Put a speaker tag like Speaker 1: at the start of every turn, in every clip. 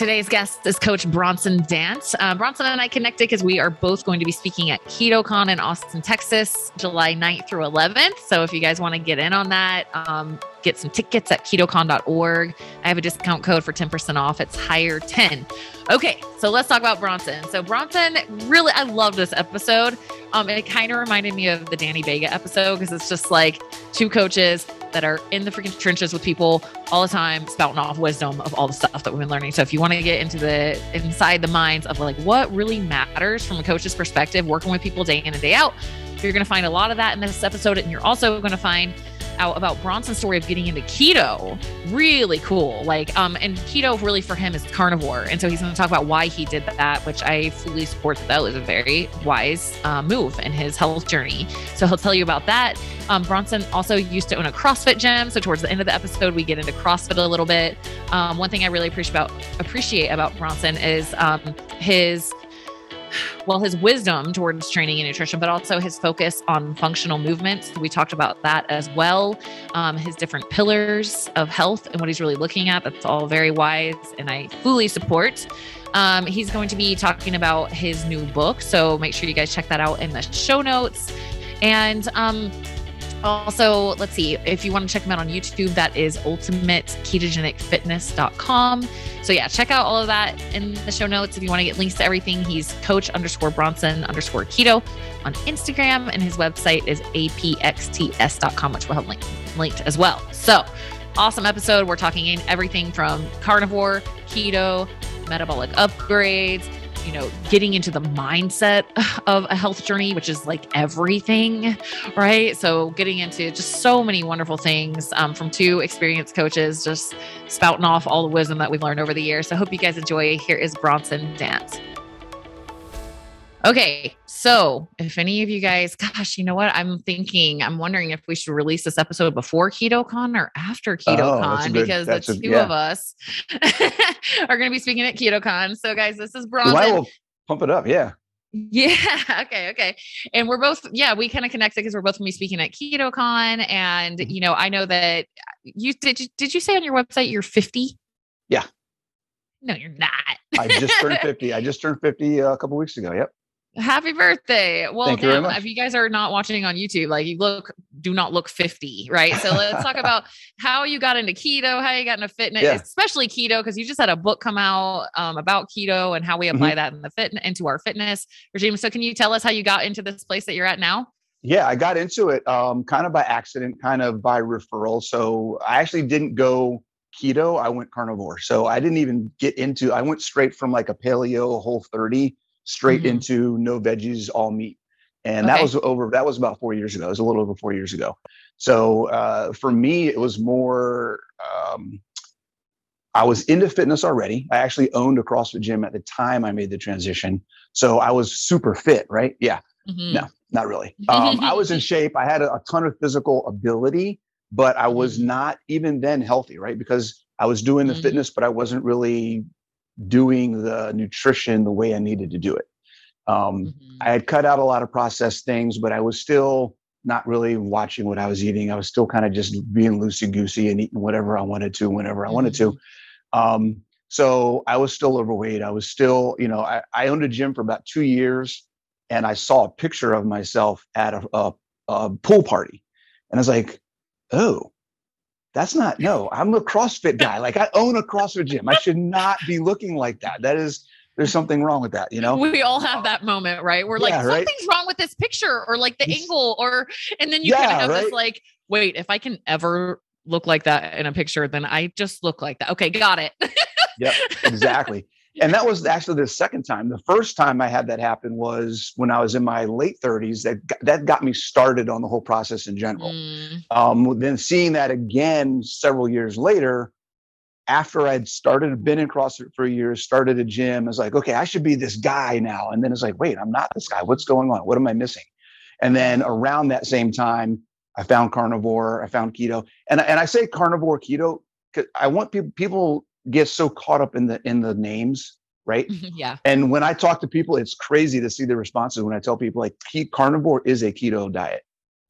Speaker 1: Today's guest is Coach Bronson Dant. Uh, Bronson and I connected because we are both going to be speaking at KetoCon in Austin, Texas, July 9th through 11th. So if you guys want to get in on that, um, get some tickets at ketocon.org. I have a discount code for 10% off. It's higher 10. Okay, so let's talk about Bronson. So Bronson, really, I love this episode. Um, it kind of reminded me of the Danny Vega episode because it's just like two coaches that are in the freaking trenches with people all the time, spouting off wisdom of all the stuff that we've been learning. So if you want to get into the inside the minds of like what really matters from a coach's perspective, working with people day in and day out, you're going to find a lot of that in this episode, and you're also going to find out about Bronson's story of getting into keto. Really cool. Like, um, and keto really for him is carnivore. And so he's going to talk about why he did that, which I fully support that that was a very wise uh, move in his health journey. So he'll tell you about that. Um, Bronson also used to own a CrossFit gym. So towards the end of the episode, we get into CrossFit a little bit. Um, one thing I really appreciate about appreciate about Bronson is um, his well, his wisdom towards training and nutrition, but also his focus on functional movements. We talked about that as well. Um, his different pillars of health and what he's really looking at. That's all very wise, and I fully support. Um, he's going to be talking about his new book. So make sure you guys check that out in the show notes. And um, also, let's see, if you want to check him out on YouTube, that is ultimateketogenicfitness.com. So yeah, check out all of that in the show notes. If you want to get links to everything, he's coach underscore Bronson underscore keto on Instagram, and his website is apxts.com, which we'll have linked, linked as well. So awesome episode. We're talking in everything from carnivore, keto, metabolic upgrades, you know, getting into the mindset of a health journey, which is like everything, right? So, getting into just so many wonderful things um, from two experienced coaches, just spouting off all the wisdom that we've learned over the years. So, hope you guys enjoy. Here is Bronson Dant. Okay, so if any of you guys, gosh, you know what? I'm thinking, I'm wondering if we should release this episode before KetoCon or after KetoCon oh, because the two a, yeah. of us are going to be speaking at KetoCon. So, guys, this is Bronson.
Speaker 2: Well, will pump it up. Yeah.
Speaker 1: Yeah. Okay. Okay. And we're both, yeah, we kind of connected because we're both going to be speaking at KetoCon. And, mm-hmm. you know, I know that you did, you, did you say on your website you're 50?
Speaker 2: Yeah.
Speaker 1: No, you're not.
Speaker 2: I just turned 50. I just turned 50 a couple weeks ago. Yep.
Speaker 1: Happy birthday. Well, now, if you guys are not watching on YouTube, like you look, do not look 50, right? So let's talk about how you got into keto, how you got into fitness, yeah. especially keto, because you just had a book come out um, about keto and how we apply mm-hmm. that in the fit into our fitness regime. So can you tell us how you got into this place that you're at now?
Speaker 2: Yeah, I got into it um, kind of by accident, kind of by referral. So I actually didn't go keto, I went carnivore. So I didn't even get into, I went straight from like a paleo whole 30 straight mm-hmm. into no veggies, all meat. And okay. that was over, that was about four years ago. It was a little over four years ago. So uh, for me, it was more, um, I was into fitness already. I actually owned a CrossFit gym at the time I made the transition. So I was super fit, right? Yeah. Mm-hmm. No, not really. Um, I was in shape. I had a, a, ton of physical ability, but I was mm-hmm. not even then healthy, right? Because I was doing the mm-hmm. fitness, but I wasn't really doing the nutrition the way I needed to do it. Um, mm-hmm. I had cut out a lot of processed things, but I was still not really watching what I was eating. I was still kind of just being loosey goosey and eating whatever I wanted to, whenever I wanted to. Mm-hmm. Um, so I was still overweight. I was still, you know, I, I, owned a gym for about two years and I saw a picture of myself at a, a, a pool party. And I was like, oh, that's not no i'm a crossfit guy. Like i own a crossfit gym. I should not be looking like that. That is there's something wrong with that you know?
Speaker 1: We all have that moment right? We're yeah, like something's right? wrong with this picture or like the angle or and then you yeah, kind of have right? this like wait if i can ever look like that in a picture then i just look like that. Okay got it.
Speaker 2: Yep exactly and that was actually the second time. The first time I had that happen was when I was in my late 30s. That that got me started on the whole process in general. Mm. Um, then seeing that again several years later, after I'd started, been in CrossFit for years, started a gym, I was like, okay, I should be this guy now. And then it's like, wait, I'm not this guy. What's going on? What am I missing? And then around that same time, I found carnivore, I found keto, and and I say carnivore keto because I want people people get so caught up in the in the names right
Speaker 1: yeah
Speaker 2: and when i talk to people it's crazy to see the responses when i tell people like carnivore is a keto diet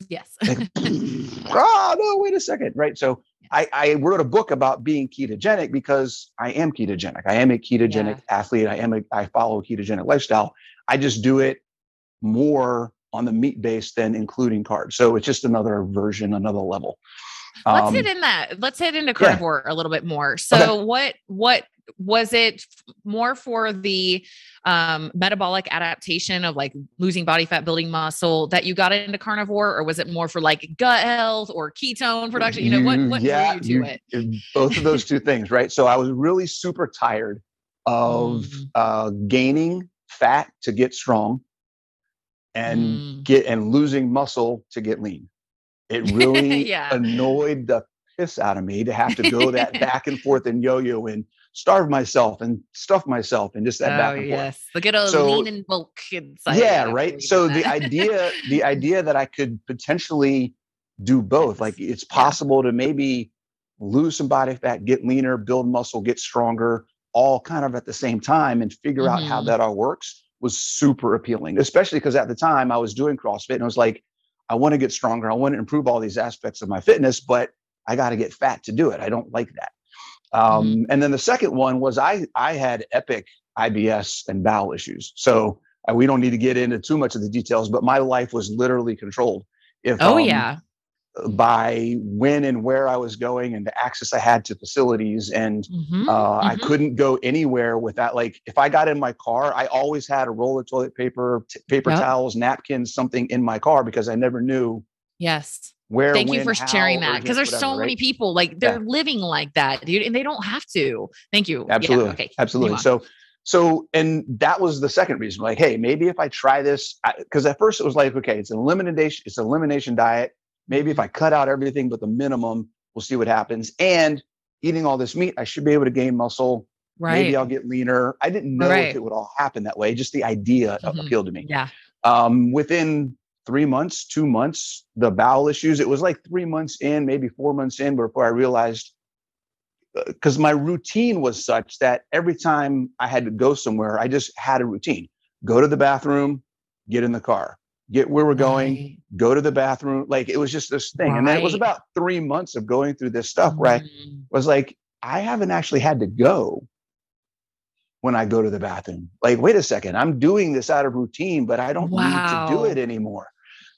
Speaker 1: yes
Speaker 2: like, oh no wait a second right so I, I wrote a book about being ketogenic because I am ketogenic. I am a ketogenic
Speaker 1: Yeah.
Speaker 2: athlete. I am a I follow a ketogenic lifestyle. I just do it more on the meat base than including carbs. So it's just another version, another level.
Speaker 1: Let's
Speaker 2: Um,
Speaker 1: hit in that. Let's hit into carnivore a little bit more. So
Speaker 2: Okay.
Speaker 1: what what was it more for the um metabolic adaptation of like losing body fat, building muscle that you got into carnivore, or was it more for like gut health or ketone production? You know, what what
Speaker 2: yeah,
Speaker 1: drew you to it?
Speaker 2: it- Both of those two things, right? So I was really super tired of
Speaker 1: Mm.
Speaker 2: uh, gaining fat to get strong and
Speaker 1: Mm.
Speaker 2: get and losing muscle to get lean. It really
Speaker 1: Yeah.
Speaker 2: annoyed the piss out of me to have to go that back and forth and yo-yo and starve myself and stuff myself and just that back
Speaker 1: Oh
Speaker 2: and forth.
Speaker 1: yes, the good old
Speaker 2: So-
Speaker 1: lean and bulk inside.
Speaker 2: yeah right so the idea the idea that i could potentially do both
Speaker 1: Yes.
Speaker 2: like it's possible to maybe lose some body fat get leaner build muscle get stronger all kind of at the same time and figure out how
Speaker 1: Mhm.
Speaker 2: that all works was super appealing especially because at the time i was doing crossfit and i was like i want to get stronger. I want to improve all these aspects of my fitness but i got to get fat to do it. I don't like that. Um, and then the second one was i i had epic ibs and bowel issues. So uh, we don't need to get into too much of the details, but my life was literally controlled. If
Speaker 1: oh
Speaker 2: um,
Speaker 1: yeah,
Speaker 2: by when and where I was going and the access I had to facilities, and
Speaker 1: Mhm,
Speaker 2: uh, I
Speaker 1: mhm.
Speaker 2: couldn't go anywhere without like if I got in my car, I always had a roll of toilet paper, t- paper
Speaker 1: Yep.
Speaker 2: towels, napkins, something in my car because I never knew
Speaker 1: yes.
Speaker 2: where.
Speaker 1: Thank you
Speaker 2: when,
Speaker 1: for sharing that because there's so
Speaker 2: whatever,
Speaker 1: many
Speaker 2: right?
Speaker 1: people like they're living like that, dude, and they don't have to. Thank you. Yeah,
Speaker 2: absolutely
Speaker 1: okay.
Speaker 2: absolutely so so and that was the second reason like hey maybe if i try this because at first it was like okay it's an elimination it's an elimination diet maybe if i cut out everything but the minimum we'll see what happens and eating all this meat i should be able to gain muscle
Speaker 1: Right.
Speaker 2: maybe i'll get leaner i didn't know
Speaker 1: Right.
Speaker 2: if it would all happen that way just the idea
Speaker 1: Mhm.
Speaker 2: appealed to me
Speaker 1: yeah.
Speaker 2: um, within three months, two months, the bowel issues, it was like three months in, maybe four months in before I realized because my routine was such that every time I had to go somewhere, I just had a routine go to the bathroom, get in the car, get where we're going,
Speaker 1: Right.
Speaker 2: go to the bathroom. Like it was just this thing. And then it was about three months of going through this stuff where I
Speaker 1: Mm.
Speaker 2: was like, I haven't actually had to go when I go to the bathroom. Like, wait a second, I'm doing this out of routine, but I don't need to do it anymore.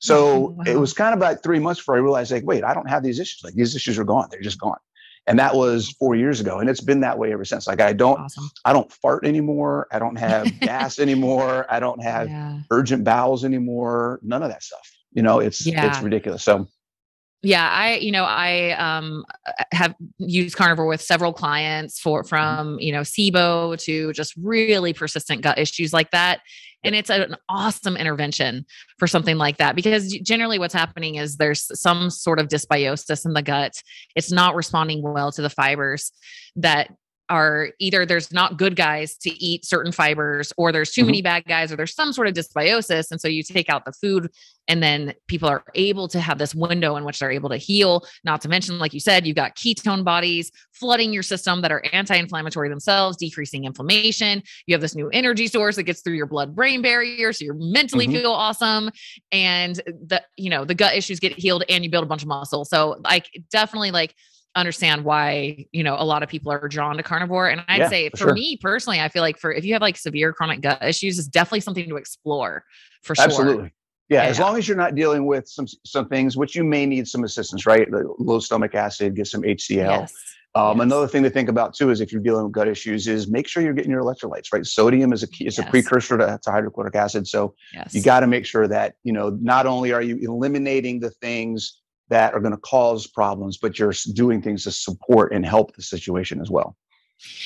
Speaker 2: So it was kind of about three months before I realized, like, wait, I don't have these issues. Like these issues are gone. They're just gone. And that was four years ago. And it's been that way ever since. Like I don't,
Speaker 1: Awesome.
Speaker 2: I don't fart anymore. I don't have gas anymore. I don't have
Speaker 1: Yeah.
Speaker 2: urgent bowels anymore. None of that stuff. You know, it's it's ridiculous. So
Speaker 1: Yeah, I you know I um have used carnivore with several clients for from you know SIBO to just really persistent gut issues like that, and it's an awesome intervention for something like that because generally what's happening is there's some sort of dysbiosis in the gut. It's not responding well to the fibers that are either there's not good guys to eat certain fibers or there's too
Speaker 2: Mhm.
Speaker 1: many bad guys or there's some sort of dysbiosis. And so you take out the food and then people are able to have this window in which they're able to heal. Not to mention like you said you've got ketone bodies flooding your system that are anti-inflammatory themselves decreasing inflammation. You have this new energy source that gets through your blood brain barrier so you're mentally
Speaker 2: Mhm.
Speaker 1: feel awesome. And the you know the gut issues get healed and you build a bunch of muscle. So like definitely like understand why you know a lot of people are drawn to carnivore and i'd
Speaker 2: Yeah,
Speaker 1: say
Speaker 2: for
Speaker 1: for
Speaker 2: sure.
Speaker 1: me personally i feel like for if you have like severe chronic gut issues it's definitely something to explore for sure
Speaker 2: Absolutely. Yeah, as long as you're not dealing with some some things which you may need some assistance, right? Low stomach acid, get some HCl.
Speaker 1: yes
Speaker 2: Um,
Speaker 1: yes.
Speaker 2: Another thing to think about too is if you're dealing with gut issues, is make sure you're getting your electrolytes right. Sodium is a key, is a precursor to, to hydrochloric acid, so
Speaker 1: yes
Speaker 2: you got to make sure that you know not only are you eliminating the things that are going to cause problems, but you're doing things to support and help the situation as well.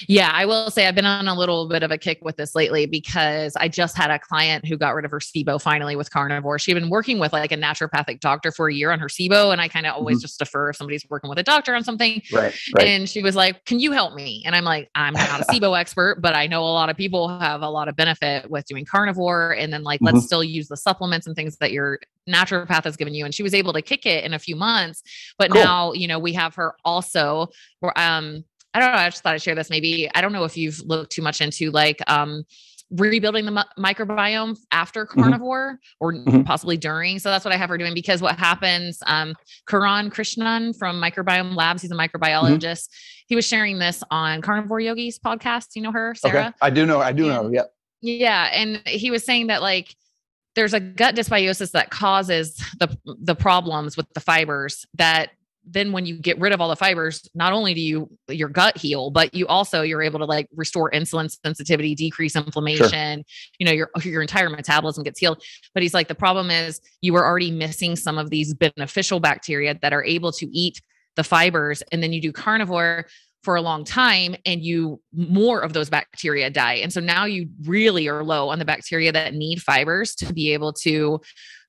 Speaker 1: Yeah, I will say I've been on a little bit of a kick with this lately because I just had a client who got rid of her SIBO finally with carnivore. She'd been working with like a naturopathic doctor for a year on her SIBO, and I kind of always just defer if somebody's working with a doctor on something.
Speaker 2: Right. Right.
Speaker 1: And she was like, Can you help me? And I'm like, I'm not a SIBO expert, but I know a lot of people have a lot of benefit with doing carnivore. And then, like,
Speaker 2: Mhm.
Speaker 1: let's still use the supplements and things that your naturopath has given you. And she was able to kick it in a few months. But
Speaker 2: Cool.
Speaker 1: now, you know, we have her also, um, I don't know. I just thought I'd share this. Maybe I don't know if you've looked too much into like um, rebuilding the mi- microbiome after
Speaker 2: Mm-hmm.
Speaker 1: carnivore or
Speaker 2: Mhm.
Speaker 1: possibly during. So that's what I have her doing because what happens, um, Kiran Krishnan from Microbiome Labs, he's a microbiologist.
Speaker 2: Mm-hmm.
Speaker 1: He was sharing this on Carnivore Yogis podcast. You know her, Sarah?
Speaker 2: Okay. I do know. I do know. Yeah.
Speaker 1: Yeah, and he was saying that like there's a gut dysbiosis that causes the the problems with the fibers that then when you get rid of all the fibers not only do you your gut heal but you also you're able to like restore insulin sensitivity decrease inflammation Sure. you know your your entire metabolism gets healed but he's like the problem is you were already missing some of these beneficial bacteria that are able to eat the fibers and then you do carnivore for a long time and you more of those bacteria die and so now you really are low on the bacteria that need fibers to be able to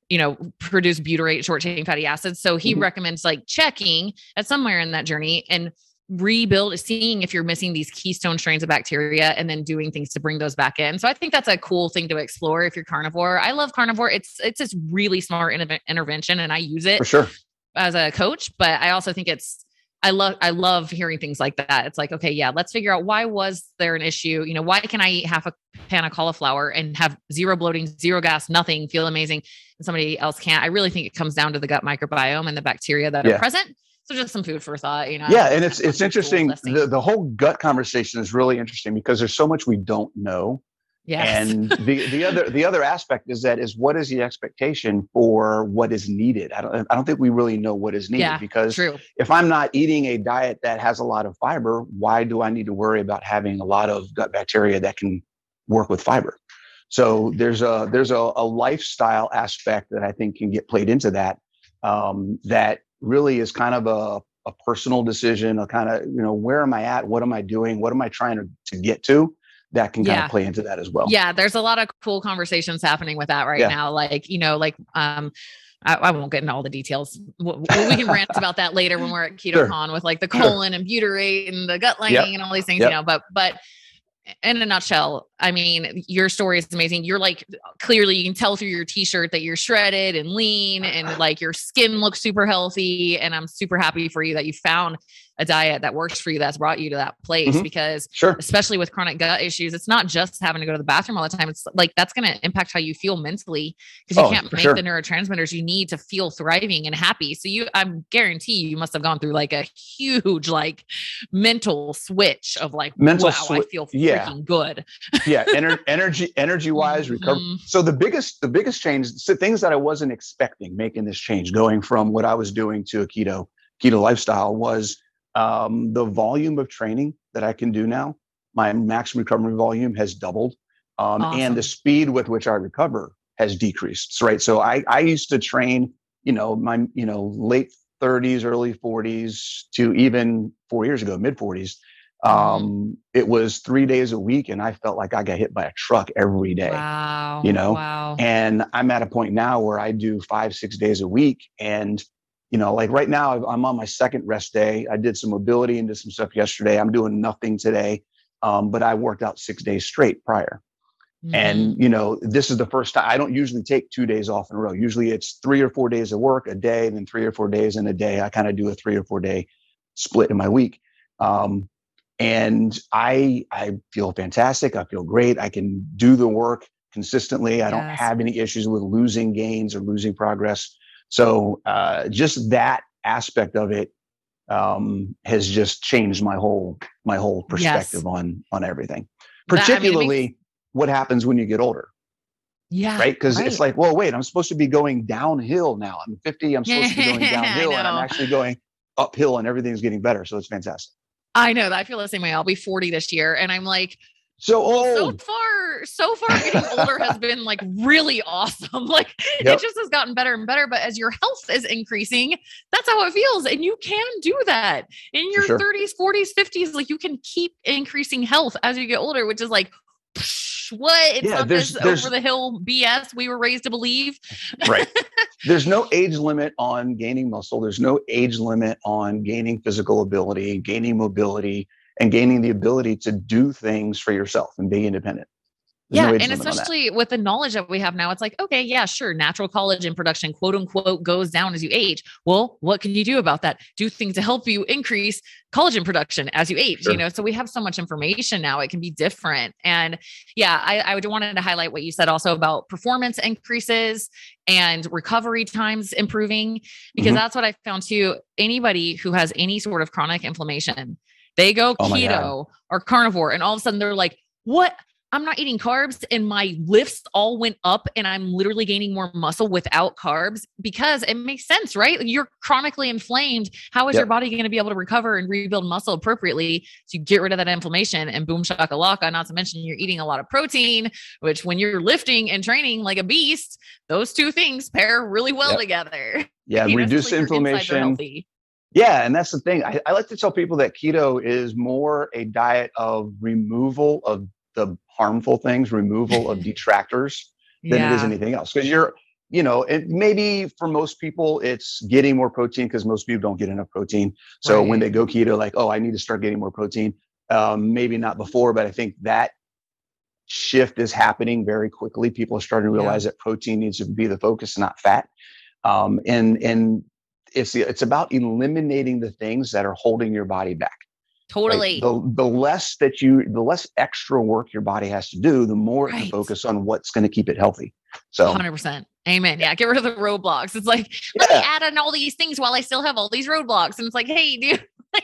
Speaker 1: you know produce butyrate short chain fatty acids so he
Speaker 2: Mhm.
Speaker 1: recommends like checking at somewhere in that journey and rebuild seeing if you're missing these keystone strains of bacteria and then doing things to bring those back in so i think that's a cool thing to explore if you're carnivore i love carnivore it's it's this really smart interve- intervention and i use it
Speaker 2: For sure.
Speaker 1: as a coach, but I also think it's I love I love hearing things like that. It's like, okay, yeah, let's figure out why was there an issue? You know, why can I eat half a pan of cauliflower and have zero bloating, zero gas, nothing, feel amazing, and somebody else can't? I really think it comes down to the gut microbiome and the bacteria that
Speaker 2: Yeah.
Speaker 1: are present. So just some food for thought, you know.
Speaker 2: Yeah, and it's it's interesting. The the whole gut conversation is really interesting because there's so much we don't know.
Speaker 1: Yes.
Speaker 2: And the the other the other aspect is that is what is the expectation for what is needed? I don't I don't think we really know what is needed
Speaker 1: Yeah,
Speaker 2: because
Speaker 1: True.
Speaker 2: if I'm not eating a diet that has a lot of fiber, why do I need to worry about having a lot of gut bacteria that can work with fiber? So there's a there's a, a lifestyle aspect that I think can get played into that. Um, that really is kind of a, a personal decision, a kind of you know where am I at? What am I doing? What am I trying to, to get to? That can kind
Speaker 1: Yeah.
Speaker 2: of play into that as well.
Speaker 1: yeah there's a lot of cool conversations happening with that right
Speaker 2: Yeah.
Speaker 1: now like you know like um I, I won't get into all the details. W- w- We can rant about that later when we're at
Speaker 2: Sure.
Speaker 1: KetoCon with like the
Speaker 2: Sure.
Speaker 1: colon and butyrate and the gut lining and all these things,
Speaker 2: Yep.
Speaker 1: you know. But but in a nutshell, I mean, your story is amazing. You're like clearly you can tell through your t-shirt that you're shredded and lean and like your skin looks super healthy. And I'm super happy for you that you found a diet that works for you that's brought you to that place
Speaker 2: Mhm.
Speaker 1: because
Speaker 2: Sure.
Speaker 1: especially with chronic gut issues, it's not just having to go to the bathroom all the time. It's like that's going to impact how you feel mentally because you
Speaker 2: Oh,
Speaker 1: can't make
Speaker 2: sure.
Speaker 1: the neurotransmitters you need to feel thriving and happy. So you, I'm guarantee you must have gone through like a huge like mental switch of like,
Speaker 2: Mental
Speaker 1: wow, I
Speaker 2: swi-
Speaker 1: feel freaking
Speaker 2: yeah.
Speaker 1: good.
Speaker 2: yeah ener- energy energy wise recover
Speaker 1: Mhm.
Speaker 2: so the biggest the biggest change so things that i wasn't expecting making this change going from what i was doing to a keto keto lifestyle was um, the volume of training that i can do now my maximum recovery volume has doubled um, and the speed with which i recover has decreased right so i i used to train you know my you know late 30s early 40s to even four years ago mid 40s
Speaker 1: Mhm.
Speaker 2: um it was three days a week and i felt like i got hit by a truck every day
Speaker 1: Wow.
Speaker 2: you know,
Speaker 1: wow.
Speaker 2: and i'm at a point now where i do five six days a week and you know like right now i'm on my second rest day. I did some mobility and did some stuff yesterday. I'm doing nothing today um, but i worked out six days straight prior.
Speaker 1: Mhm.
Speaker 2: and you know this is the first time i don't usually take two days off in a row. Usually it's three or four days of work a day and then three or four days in a day. I kind of do a three or four day split in my week. Um, and i i feel fantastic. I feel great. I can do the work consistently. I don't have any issues with losing gains or losing progress so uh, just that aspect of it um, has just changed my whole my whole perspective on on everything.
Speaker 1: That- I mean, makes-
Speaker 2: particularly what happens when you get older.
Speaker 1: Yeah.
Speaker 2: right? Because it's like well wait i'm supposed to be going downhill now. I'm 50 i'm supposed to be going downhill and i'm actually going uphill and everything's getting better so it's fantastic.
Speaker 1: I know that. I feel the same way. I'll be 40 this year. And I'm like,
Speaker 2: so
Speaker 1: so far, so far getting older has been like really awesome. Like
Speaker 2: Yep.
Speaker 1: it just has gotten better and better. But as your health is increasing, that's how it feels. And you can do that in your
Speaker 2: sure.
Speaker 1: 30s, 40s, 50s. Like you can keep increasing health as you get older, which is like what? It's
Speaker 2: Yeah,
Speaker 1: not
Speaker 2: there's-
Speaker 1: this
Speaker 2: there's-
Speaker 1: over the hill BS we were raised to believe.
Speaker 2: right there's no age limit on gaining muscle there's no age limit on gaining physical ability gaining mobility and gaining the ability to do things for yourself and be independent There's
Speaker 1: yeah,
Speaker 2: age
Speaker 1: and
Speaker 2: limit on that.
Speaker 1: especially with the knowledge that we have now, it's like, okay, yeah, sure, natural collagen production, quote unquote, goes down as you age. Well, what can you do about that? Do things to help you increase collagen production as you age.
Speaker 2: Sure.
Speaker 1: You know, so we have so much information now; it can be different. And yeah, I, I would wanted to highlight what you said also about performance increases and recovery times improving, because
Speaker 2: Mhm.
Speaker 1: that's what I found too. Anybody who has any sort of chronic inflammation, they go
Speaker 2: Oh
Speaker 1: keto or carnivore, and all of a sudden they're like, "What? I'm not eating carbs and my lifts all went up and I'm literally gaining more muscle without carbs because it makes sense, right? You're chronically inflamed. How is your body going to be able to recover and rebuild muscle appropriately to get rid of that inflammation and boom shakalaka? Not to mention you're eating a lot of protein, which when you're lifting and training like a beast, those two things pair really well
Speaker 2: Yep.
Speaker 1: together.
Speaker 2: Yeah,
Speaker 1: You
Speaker 2: reduce
Speaker 1: so your insides are
Speaker 2: inflammation. Yeah, and that's the thing. I, I like to tell people that keto is more a diet of removal of the harmful things, removal of detractors than it is anything else. Because you're, you know, it maybe for most people it's getting more protein because most people don't get enough protein. So when they go keto, like, oh, I need to start getting more protein. Um, maybe not before, but I think that shift is happening very quickly. People are starting to
Speaker 1: Yeah.
Speaker 2: realize that protein needs to be the focus, not fat. Um, and and it's it's about eliminating the things that are holding your body back. right?
Speaker 1: Totally.
Speaker 2: The the less that you the less extra work your body has to do, the more it
Speaker 1: Right.
Speaker 2: can focus on what's going to keep it healthy. So
Speaker 1: 100%. Amen. Yeah. Get rid of the roadblocks. It's like, let me add in all these things while I still have all these roadblocks. And it's like, hey, dude.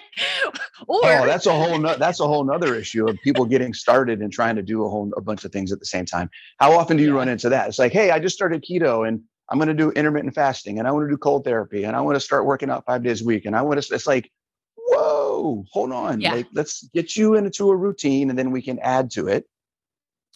Speaker 1: or
Speaker 2: oh, that's a whole no, that's a whole nother issue of people getting started and trying to do a whole a bunch of things at the same time. How often do you
Speaker 1: Yeah.
Speaker 2: run into that? It's like, hey, I just started keto and I'm going to do intermittent fasting and I want to do cold therapy and I want to start working out five days a week and I want to. It's like, whoa, hold on,
Speaker 1: Yeah.
Speaker 2: like let's get you into a routine and then we can add to it.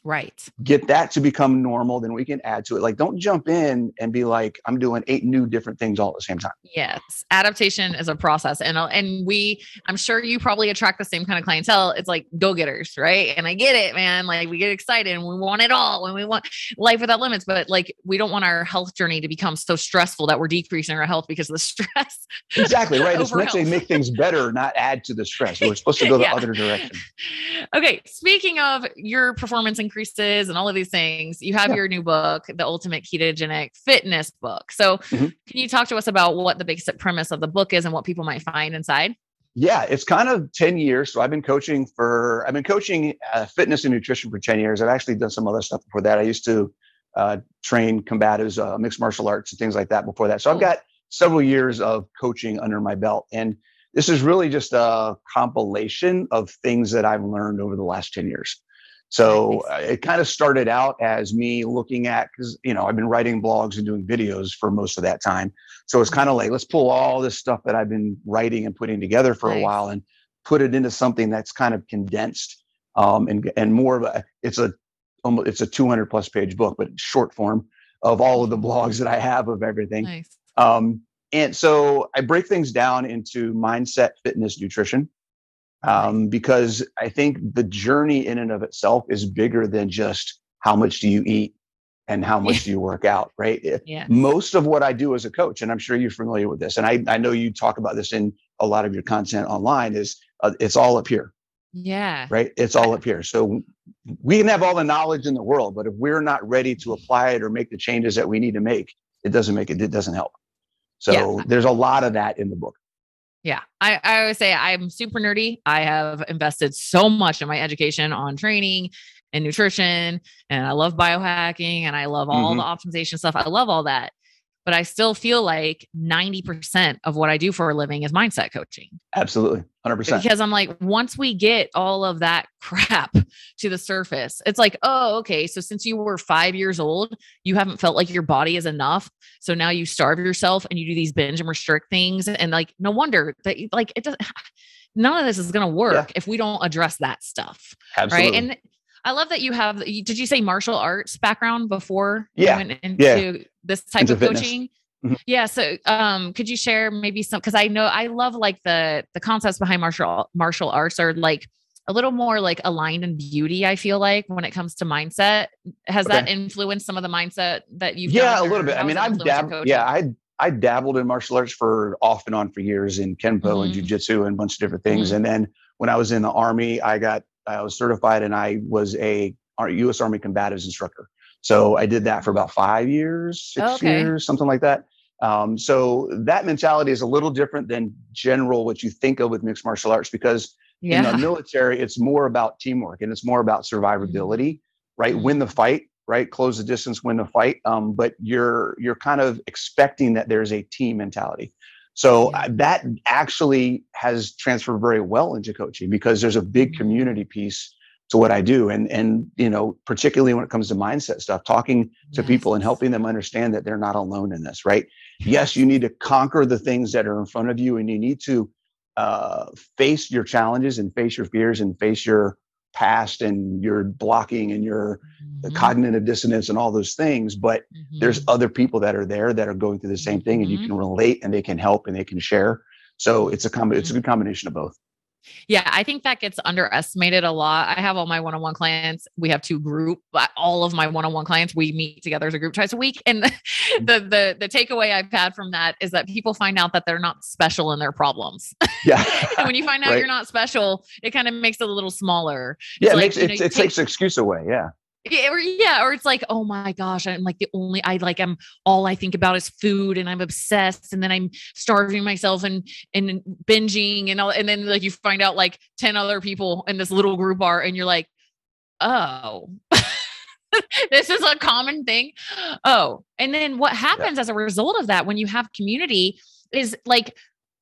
Speaker 1: Right.
Speaker 2: Get that to become normal, then we can add to it. Like, don't jump in and be like, I'm doing eight new different things all at the same time.
Speaker 1: Yes. Adaptation is a process. And, uh, and we, I'm sure you probably attract the same kind of clientele. It's like go getters, right? And I get it, man. Like we get excited and we want it all and we want life without limits. But like we don't want our health journey to become so stressful that we're decreasing our health because of the stress.
Speaker 2: Exactly right. It's meant to make things better, not add to the stress. We're supposed to go the
Speaker 1: Yeah.
Speaker 2: other direction.
Speaker 1: okay speaking of your performance increases and all of these things you have
Speaker 2: Yeah.
Speaker 1: your new book the ultimate ketogenic fitness book so
Speaker 2: Mhm.
Speaker 1: can you talk to us about what the basic premise of the book is and what people might find inside
Speaker 2: Yeah, it's kind of 10 years. So I've been coaching for, I've been coaching uh, fitness and nutrition for 10 years. I've actually done some other stuff before that. I used to uh, train combatives, uh, mixed martial arts and things like that before that. So I've got several years of coaching under my belt. And this is really just a compilation of things that I've learned over the last 10 years. So
Speaker 1: Nice.
Speaker 2: uh, it kind of started out as me looking at, because, you know, I've been writing blogs and doing videos for most of that time. So it's kind of like, let's pull all this stuff that I've been writing and putting together for a while and put it into something that's kind of condensed um, and and more of a. It's a almost it's a 200 plus page book, but short form of all of the blogs that I have of everything.
Speaker 1: nice
Speaker 2: Um, and so I break things down into mindset, fitness, nutrition, um, because I think the journey in and of itself is bigger than just how much do you eat and how much do you work out, right?
Speaker 1: Yeah
Speaker 2: most of what I do as a coach, and I'm sure you're familiar with this, and I, I know you talk about this in a lot of your content online, is uh, it's all up here,
Speaker 1: yeah
Speaker 2: right? It's all up here. So we can have all the knowledge in the world, but if we're not ready to apply it or make the changes that we need to make, it doesn't make it, it doesn't help. So
Speaker 1: Yeah.
Speaker 2: there's a lot of that in the book.
Speaker 1: Yeah. I, I always say I'm super nerdy. I have invested so much in my education on training and nutrition, and I love biohacking and I love all
Speaker 2: Mhm.
Speaker 1: the optimization stuff. I love all that. But I still feel like 90% of what I do for a living is mindset coaching
Speaker 2: Absolutely. 100%.
Speaker 1: because I'm like, once we get all of that crap to the surface, it's like, oh, okay. So since you were five years old, you haven't felt like your body is enough. So now you starve yourself and you do these binge and restrict things. And like, no wonder that, like, it doesn't, none of this is going to work if we don't address that stuff.
Speaker 2: Absolutely.
Speaker 1: Right. And I love that you have, did you say martial arts background before
Speaker 2: Yeah.
Speaker 1: you went into
Speaker 2: Yeah.
Speaker 1: this type
Speaker 2: Into
Speaker 1: of
Speaker 2: fitness.
Speaker 1: coaching?
Speaker 2: Mhm.
Speaker 1: Yeah. So, um, could you share maybe some? Because I know I love like the the concepts behind martial martial arts are like a little more like aligned in beauty. I feel like when it comes to mindset, has that influenced some of the mindset that you've
Speaker 2: yeah, a little bit. I mean, I've dabbled. Yeah. I I dabbled in martial arts for off and on for years in kenpo and
Speaker 1: Mhm.
Speaker 2: jujitsu and a bunch of different things.
Speaker 1: Mhm.
Speaker 2: And then when I was in the army, I got I was certified and I was a U.S. Army combatives instructor. So I did that for about five years, six
Speaker 1: Okay.
Speaker 2: years, something like that. Um, so that mentality is a little different than general what you think of with mixed martial arts because in the military it's more about teamwork and it's more about survivability, right?
Speaker 1: Mhm.
Speaker 2: Win the fight, right? Close the distance, win the fight. Um, but you're you're kind of expecting that there's a team mentality. So uh, that actually has transferred very well into coaching because there's a big
Speaker 1: Mhm.
Speaker 2: community piece to what I do, and and you know particularly when it comes to mindset stuff, talking to people and helping them understand that they're not alone in this. Right? Yes, you need to conquer the things that are in front of you, and you need to uh, face your challenges and face your fears and face your past and your blocking and your
Speaker 1: Mhm.
Speaker 2: cognitive dissonance and all those things. But there's
Speaker 1: Mhm.
Speaker 2: other people that are there that are going through the same thing and you
Speaker 1: Mhm.
Speaker 2: can relate and they can help and they can share so it's a com- it's a good combination of both
Speaker 1: Yeah, I think that gets underestimated a lot. I have all my one-on-one clients. We have two group, but all of my one-on-one clients, we meet together as a group twice a week. And mm-hmm. the the the takeaway I've had from that is that people find out that they're not special in their problems.
Speaker 2: yeah
Speaker 1: and when you find out
Speaker 2: Right.
Speaker 1: you're not special, it kind of makes it a little smaller.
Speaker 2: yeah it
Speaker 1: like,
Speaker 2: makes
Speaker 1: you
Speaker 2: it,
Speaker 1: know,
Speaker 2: it takes
Speaker 1: take-
Speaker 2: the excuse away Yeah,
Speaker 1: or yeah, or it's like, oh my gosh, I'm like the only I like I'm all I think about is food and I'm obsessed and then I'm starving myself and and binging and all and then like you find out like 10 other people in this little group are and you're like, oh. this is a common thing. Oh. And then what happens as a result of that when you have community is like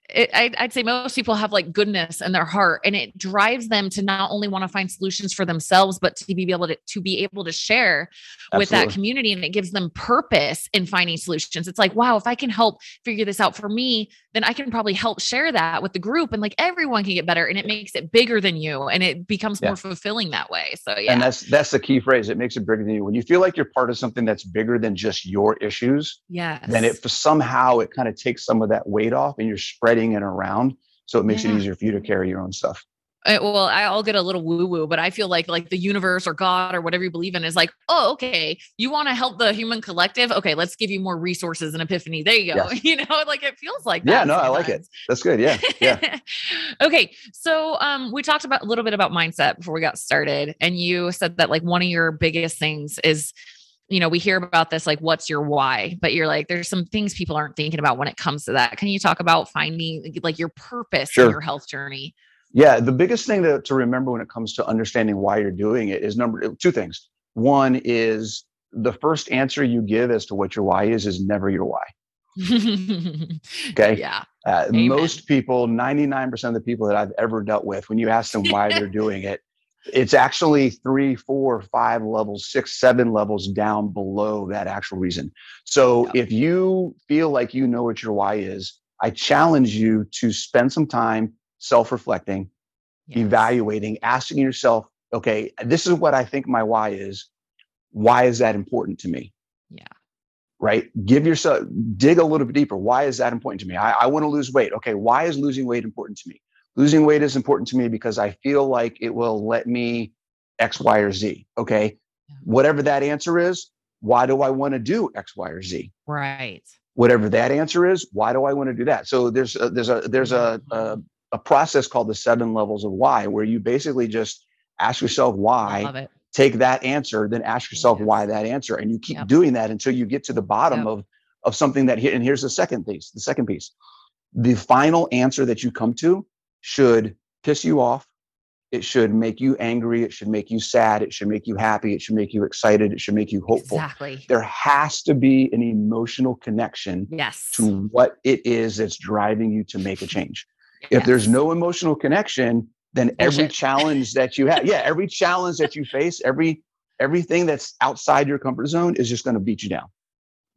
Speaker 1: it, I'd, I'd say most people have like goodness in their heart and it drives them to not only want to find solutions for themselves but to be able to, to be able to share with that community and it gives them purpose in finding solutions. It's like wow if i can help figure this out for me then i can probably help share that with the group and like everyone can get better and it makes it bigger than you and it becomes
Speaker 2: Yeah.
Speaker 1: more fulfilling that way. So yeah.
Speaker 2: And that's that's the key phrase it makes it bigger than you. When you feel like you're part of something that's bigger than just your issues
Speaker 1: yeah
Speaker 2: then it somehow it kind of takes some of that weight off and you're spreading it around. So it makes
Speaker 1: Yeah.
Speaker 2: it easier for you to carry your own stuff.
Speaker 1: Well i'll get a little woo woo but i feel like like the universe or god or whatever you believe in is like oh okay. You want to help the human collective? Okay let's give you more resources and epiphany. There you go.
Speaker 2: Yes.
Speaker 1: you know like it feels like
Speaker 2: yeah no i like it. that's good. Yeah. Yeah.
Speaker 1: Okay so um we talked about a little bit about mindset before we got started and you said that like one of your biggest things is you know we hear about this like what's your why but you're like there's some things people aren't thinking about when it comes to that can you talk about finding like your purpose in your health journey
Speaker 2: Yeah, the biggest thing to, to remember when it comes to understanding why you're doing it is number two things. One is the first answer you give as to what your why is is never your why. Okay.
Speaker 1: yeah
Speaker 2: Uh, most people, 99% of the people that I've ever dealt with, when you ask them why they're doing it, it's actually three, four, five levels, six, seven levels down below that actual reason. So
Speaker 1: Yeah.
Speaker 2: if you feel like you know what your why is, I challenge you to spend some time self reflecting,
Speaker 1: Yes.
Speaker 2: evaluating, asking yourself, okay, this is what I think my why is. Why is that important to me?
Speaker 1: Yeah.
Speaker 2: Right. Give yourself, dig a little bit deeper. Why is that important to me? I, I want to lose weight. Okay. Why is losing weight important to me? Losing weight is important to me because I feel like it will let me X, Y, or Z. Okay. Whatever that answer is, why do I want to do X, Y, or Z?
Speaker 1: right
Speaker 2: whatever that answer is why do i want to do that so there's a, there's a there's a, mm-hmm. a a process called the seven levels of why where you basically just ask yourself why
Speaker 1: love it
Speaker 2: take that answer then ask yourself
Speaker 1: Yes.
Speaker 2: why that answer and you keep
Speaker 1: Yep.
Speaker 2: doing that until you get to the bottom
Speaker 1: Yep.
Speaker 2: of of something that here and here's the second piece the second piece the final answer that you come to should piss you off. It should make you angry. It should make you sad. It should make you happy. It should make you excited. It should make you hopeful.
Speaker 1: Exactly.
Speaker 2: There has to be an emotional connection
Speaker 1: yes.
Speaker 2: to what it is that's driving you to make a change. If there's no emotional connection, then every challenge that you have, yeah, every challenge that you face, every everything that's outside your comfort zone is just going to beat you down.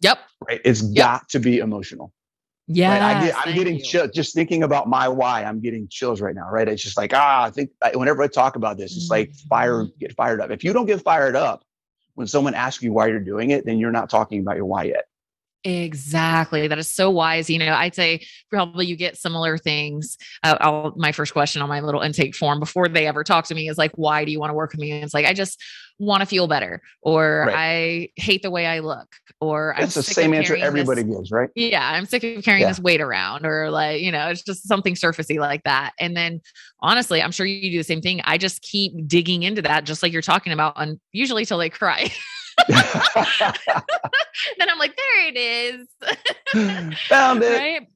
Speaker 1: yep.
Speaker 2: Right? It's got to be emotional.
Speaker 1: Yeah
Speaker 2: Right? I get, I'm getting chill just thinking about my why. I'm getting chills right now. Right? It's just like ah, I think I, whenever I talk about this, it's like fire,
Speaker 1: Mhm.
Speaker 2: get fired up. If you don't get fired up when someone asks you why you're doing it, then you're not talking about your why yet.
Speaker 1: Exactly. That is so wise. You know, I'd say probably you get similar things. Uh, I'll, my first question on my little intake form before they ever talk to me is like, why do you want to work with me? And it's like, I just want to feel better, or right. I hate the way I look, or
Speaker 2: it's I'm the same answer everybody
Speaker 1: this,
Speaker 2: gives, right?
Speaker 1: Yeah. I'm sick of carrying yeah. this weight around, or like, you know, it's just something surfacey like that. And then honestly, I'm sure you do the same thing. I just keep digging into that, just like you're talking about, and usually till they cry. then I'm like, there it is.
Speaker 2: Found it. Right?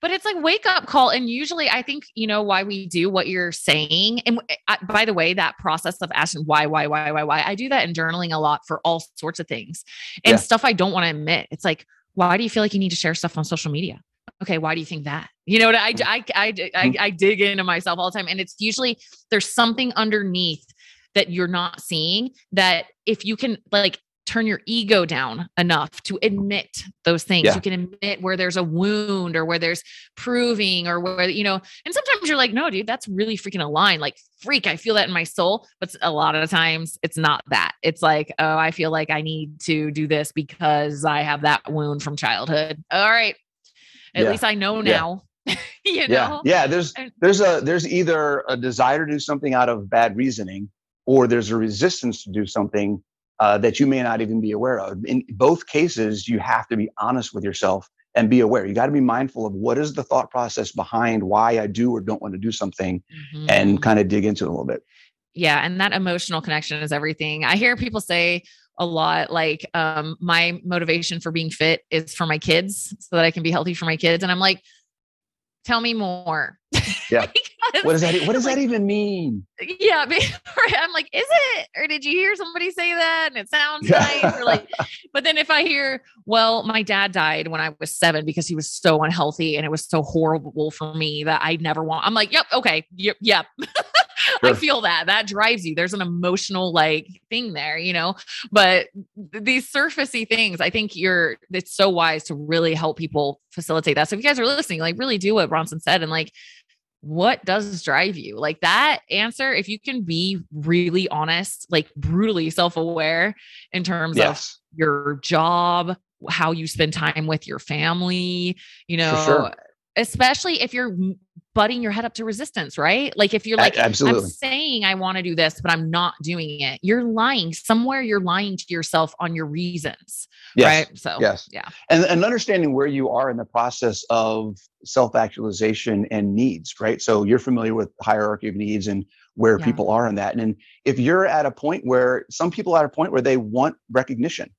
Speaker 1: But it's like wake up call. And usually I think, you know, why we do what you're saying. And I, by the way, that process of asking why, why, why, why, why, I do that in journaling a lot for all sorts of things and yeah. stuff I don't want to admit. It's like, why do you feel like you need to share stuff on social media? okay why do you think that you know what I. I I, I. I dig into myself all the time and it's usually there's something underneath that you're not seeing that if you can like turn your ego down enough to admit those things. Yeah. You can admit where there's a wound or where there's proving or where, you know, and sometimes you're like, no, dude, that's really freaking aligned. Like, freak, I feel that in my soul. But a lot of the times it's not that. It's like, oh, I feel like I need to do this because I have that wound from childhood. All right. At yeah. least I know now. Yeah. you
Speaker 2: know? Yeah. Yeah. There's, there's a, there's either a desire to do something out of bad reasoning or there's a resistance to do something uh, that you may not even be aware of. In both cases, you have to be honest with yourself and be aware. You got to be mindful of what is the thought process behind why I do or don't want to do something mm-hmm. and kind of dig into it a little bit.
Speaker 1: Yeah. And that emotional connection is everything. I hear people say, a lot like um, my motivation for being fit is for my kids so that i can be healthy for my kids and i'm like tell me more
Speaker 2: yeah what does that what does like, that even mean
Speaker 1: yeah i'm like is it or did you hear somebody say that and it sounds nice or like but then if i hear well my dad died when i was seven because he was so unhealthy and it was so horrible for me that i never want i'm like yep okay yep yep Sure. I feel that that drives you. There's an emotional like thing there, you know. But these surfacey things, I think you're it's so wise to really help people facilitate that. So if you guys are listening, like really do what Bronson said and like what does drive you? Like that answer, if you can be really honest, like brutally self-aware in terms yes. of your job, how you spend time with your family, you know, sure. especially if you're butting your head up to resistance, right? Like if you're like, Absolutely. I'm saying I want to do this, but I'm not doing it, you're lying. Somewhere you're lying to yourself on your reasons. Yes. Right. So,
Speaker 2: yes. Yeah. And, and understanding where you are in the process of self actualization and needs, right? So you're familiar with hierarchy of needs and where yeah. people are in that. And if you're at a point where some people are at a point where they want recognition.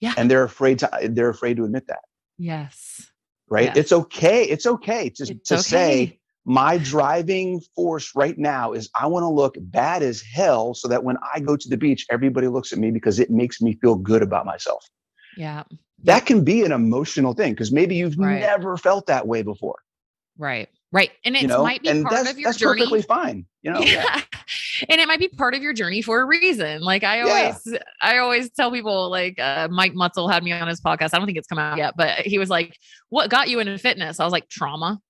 Speaker 1: Yeah.
Speaker 2: And they're afraid to, they're afraid to admit that.
Speaker 1: Yes
Speaker 2: right? It's okay. It's okay to, it's to okay. say, my driving force right now is I want to look bad as hell so that when I go to the beach, everybody looks at me because it makes me feel good about myself.
Speaker 1: Yeah.
Speaker 2: That can be an emotional thing because maybe you've right. never felt that way before.
Speaker 1: Right. Right. And it you know? might be and part of your journey.
Speaker 2: that's
Speaker 1: journey.
Speaker 2: perfectly fine. You know?
Speaker 1: Yeah. and it might be part of your journey for a reason. Like I always, yeah. I always tell people like uh, Mike Mutzel had me on his podcast. I don't think it's come out yet, but he was like, what got you into fitness? I was like, trauma.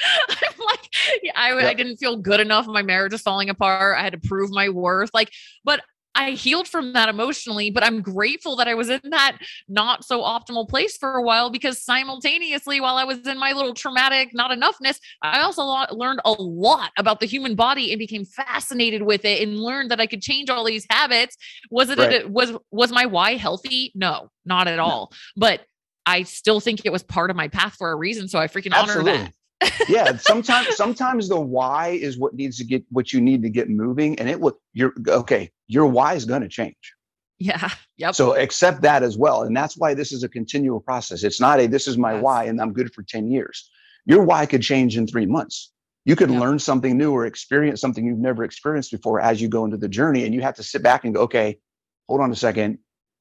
Speaker 1: I'm like, I, yep. I didn't feel good enough. My marriage is falling apart. I had to prove my worth. Like, but I healed from that emotionally, but I'm grateful that I was in that not so optimal place for a while because simultaneously, while I was in my little traumatic not enoughness, I also learned a lot about the human body and became fascinated with it and learned that I could change all these habits. Was it, right. a, was, was my why healthy? No, not at all. But I still think it was part of my path for a reason. So I freaking Absolutely. honor that
Speaker 2: yeah sometimes sometimes the why is what needs to get what you need to get moving and it will you're okay your why is going to change.
Speaker 1: Yeah yep.
Speaker 2: So accept that as well and that's why this is a continual process. It's not a this is my yes. why and i'm good for 10 years. Your why could change in three months. You could yep. learn something new or experience something you've never experienced before as you go into the journey and you have to sit back and go okay hold on a second.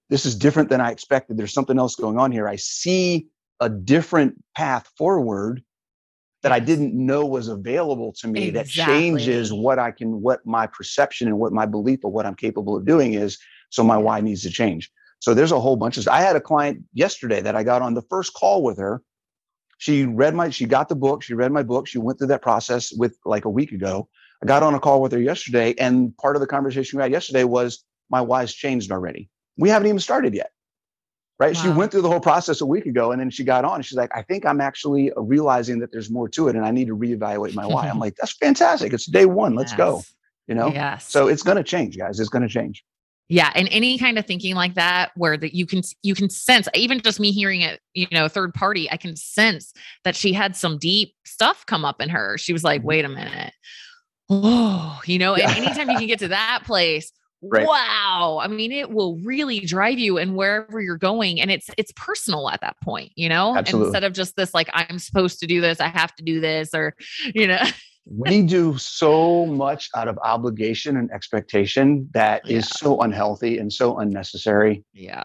Speaker 2: This is different than i expected. There's something else going on here. I see a different path forward that I didn't know was available to me exactly. that changes what I can, what my perception and what my belief of what I'm capable of doing is. So my why needs to change. So there's a whole bunch of, I had a client yesterday that I got on the first call with her. She read my, she got the book. She read my book. She went through that process with like a week ago. I got on a call with her yesterday. And part of the conversation we had yesterday was my why's changed already. We haven't even started yet. Right? She went through the whole process a week ago and then she got on. and She's like, I think I'm actually realizing that there's more to it and I need to reevaluate my why. I'm like, that's fantastic. It's day one. Let's go. You know?
Speaker 1: Yes.
Speaker 2: So it's going to change, guys. It's going to change.
Speaker 1: Yeah, and any kind of thinking like that, where that you can you can sense, even just me hearing it, you know, third party, I can sense that she had some deep stuff come up in her. She was like,
Speaker 2: Mhm.
Speaker 1: "Wait a minute, oh, you know." And anytime you can get to that place,
Speaker 2: Right.
Speaker 1: wow! I mean, it will really drive you and wherever you're going, and it's it's personal at that point, you know,
Speaker 2: Absolutely.
Speaker 1: instead of just this like I'm supposed to do this, I have to do this, or you know,
Speaker 2: we do so much out of obligation and expectation that is
Speaker 1: Yeah.
Speaker 2: so unhealthy and so unnecessary.
Speaker 1: yeah,